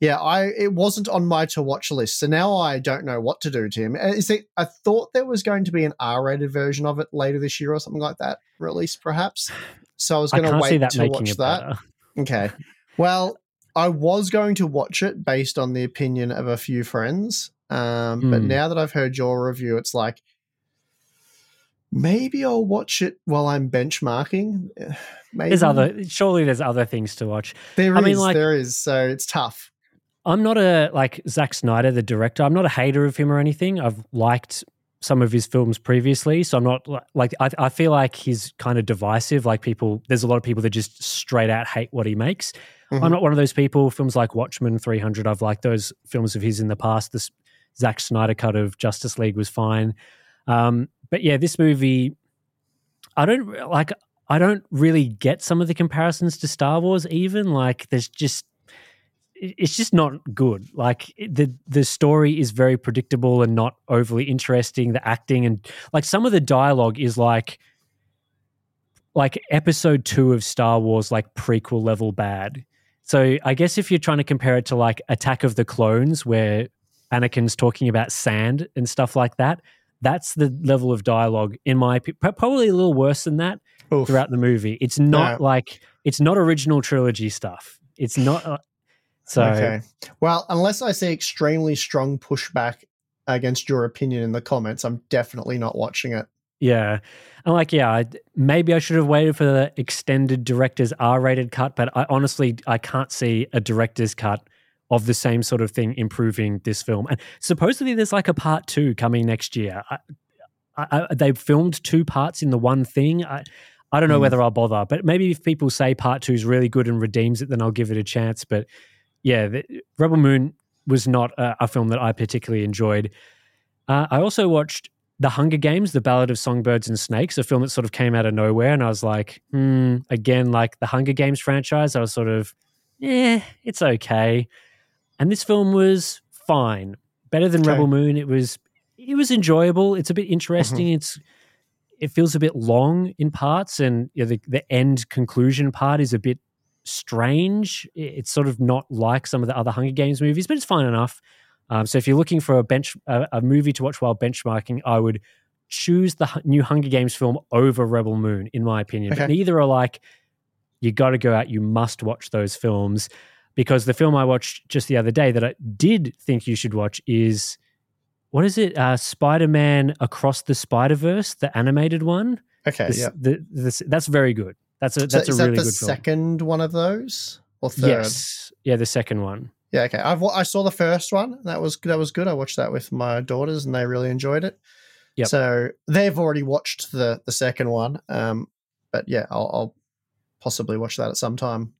S2: yeah, I it wasn't on my to watch list. So now I don't know what to do, Tim. Uh, Is it? I thought there was going to be an R rated version of it later this year or something like that, released perhaps. So I was
S1: I
S2: going to wait
S1: that
S2: to watch that. Okay. Well, I was going to watch it based on the opinion of a few friends. Um, But
S1: Hmm.
S2: now that I've heard your review, it's like maybe I'll watch it while I'm benchmarking. Maybe.
S1: There's other. Surely there's other things to watch.
S2: There
S1: I mean, like-
S2: there is. So it's tough.
S1: I'm not a like Zack Snyder, the director. I'm not a hater of him or anything. I've liked some of his films previously, so I'm not like I, I feel like he's kind of divisive. Like people, there's a lot of people that just straight out hate what he makes.
S2: Mhm.
S1: I'm not one of those people. Films like Watchmen, 300, I've liked those films of his in the past. This Zack Snyder cut of Justice League was fine, um, but yeah, this movie, I don't like. I don't really get some of the comparisons to Star Wars. Even like, there's just it's just not good. Like the the story is very predictable and not overly interesting. The acting and like some of the dialogue is like like episode two of Star Wars, like prequel level bad. So I guess if you're trying to compare it to like Attack of the Clones, where Anakin's talking about sand and stuff like that, that's the level of dialogue in my probably a little worse than that
S2: Oof.
S1: throughout the movie. It's not
S2: No.
S1: like it's not original trilogy stuff. It's not. Uh, so
S2: okay. Well, unless I see extremely strong pushback against your opinion in the comments, I'm definitely not watching it.
S1: yeah, I'm like yeah, I, maybe I should have waited for the extended director's R-rated cut, but I honestly I can't see a director's cut of the same sort of thing improving this film. And supposedly there's like a part two coming next year. I, I, I, they've filmed two parts in the one thing. I, I don't know
S2: Hmm.
S1: whether I'll bother, but maybe if people say part two is really good and redeems it, then I'll give it a chance. But yeah, the, Rebel Moon was not a, a film that I particularly enjoyed. Uh, I also watched The Hunger Games, The Ballad of Songbirds and Snakes, a film that sort of came out of nowhere. And I was like, hmm, again, like the Hunger Games franchise, I was sort of, eh, it's okay. And this film was fine. Better than
S2: Okay.
S1: Rebel Moon. It was it was enjoyable. It's a bit interesting. It's it feels a bit long in parts, and you know, the the end conclusion part is a bit strange. It's sort of not like some of the other Hunger Games movies, but it's fine enough. Um, so if you're looking for a bench a, a movie to watch while benchmarking, I would choose the new Hunger Games film over Rebel Moon, in my opinion. But neither are like you got to go out. You must watch those films because the film I watched just the other day that I did think you should watch is what is it? Uh, Spider Man Across the Spider Verse, the animated one.
S2: Okay,
S1: This-
S2: yeah.
S1: the- this- that's very good. That's a
S2: So
S1: that's
S2: is
S1: a
S2: that
S1: really
S2: the
S1: good film.
S2: second one of those or third?
S1: Yes, yeah, the second one.
S2: Yeah, okay. I've I saw the first one. That was that was good. I watched that with my daughters, and they really enjoyed it.
S1: Yep.
S2: So they've already watched the the second one. Um, but yeah, I'll, I'll possibly watch that at some time.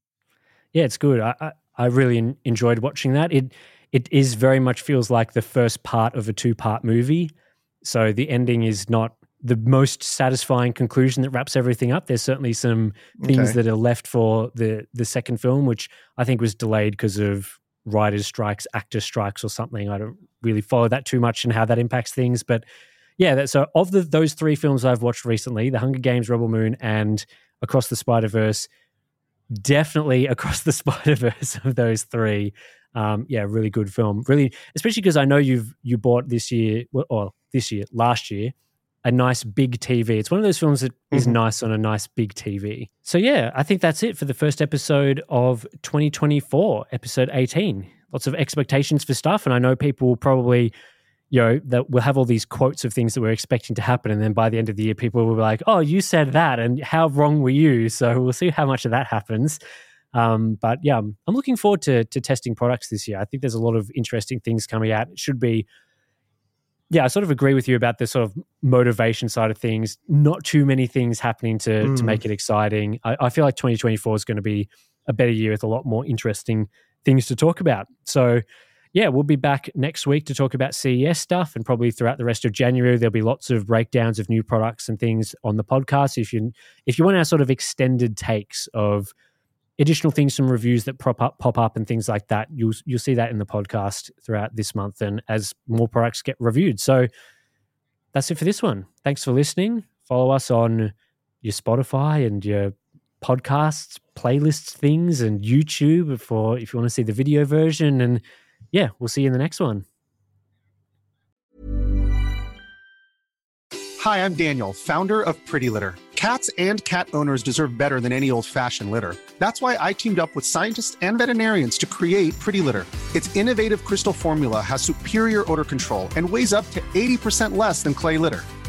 S1: Yeah, it's good. I I, I really en- enjoyed watching that. It it is very much feels like the first part of a two part movie. So the ending is not the most satisfying conclusion that wraps everything up. There's certainly some things
S2: Okay.
S1: that are left for the the second film, which I think was delayed because of writers' strikes, actor strikes, or something. I don't really follow that too much and how that impacts things, but yeah. That, so of the those three films I've watched recently, The Hunger Games, Rebel Moon, and Across the Spider Verse, definitely Across the Spider Verse of those three. Um, yeah, really good film. Really, especially because I know you've you bought this year, or this year, last year, a nice big TV. It's one of those films that is
S2: Mhm.
S1: nice on a nice big TV. So yeah, I think that's it for the first episode of 2024, episode 18. Lots of expectations for stuff, and I know people will probably you know that we'll have all these quotes of things that we're expecting to happen, and then by the end of the year, people will be like, "Oh, you said that, and how wrong were you?" So we'll see how much of that happens. Um, but yeah, I'm, looking forward to to testing products this year. I think there's a lot of interesting things coming out. It should be yeah, I sort of agree with you about the sort of motivation side of things. Not too many things happening to
S2: Mm.
S1: to make it exciting. I, I feel like 2024 is going to be a better year with a lot more interesting things to talk about. So, yeah, we'll be back next week to talk about CES stuff, and probably throughout the rest of January there'll be lots of breakdowns of new products and things on the podcast. If you if you want our sort of extended takes of additional things, some reviews that pop up, pop up, and things like that. You'll you'll see that in the podcast throughout this month, and as more products get reviewed. So that's it for this one. Thanks for listening. Follow us on your Spotify and your podcasts, playlists, things, and YouTube for if you want to see the video version. And yeah, we'll see you in the next one.
S3: Hi, I'm Daniel, founder of Pretty Litter. Cats and cat owners deserve better than any old fashioned litter. That's why I teamed up with scientists and veterinarians to create Pretty Litter. Its innovative crystal formula has superior odor control and weighs up to 80% less than clay litter.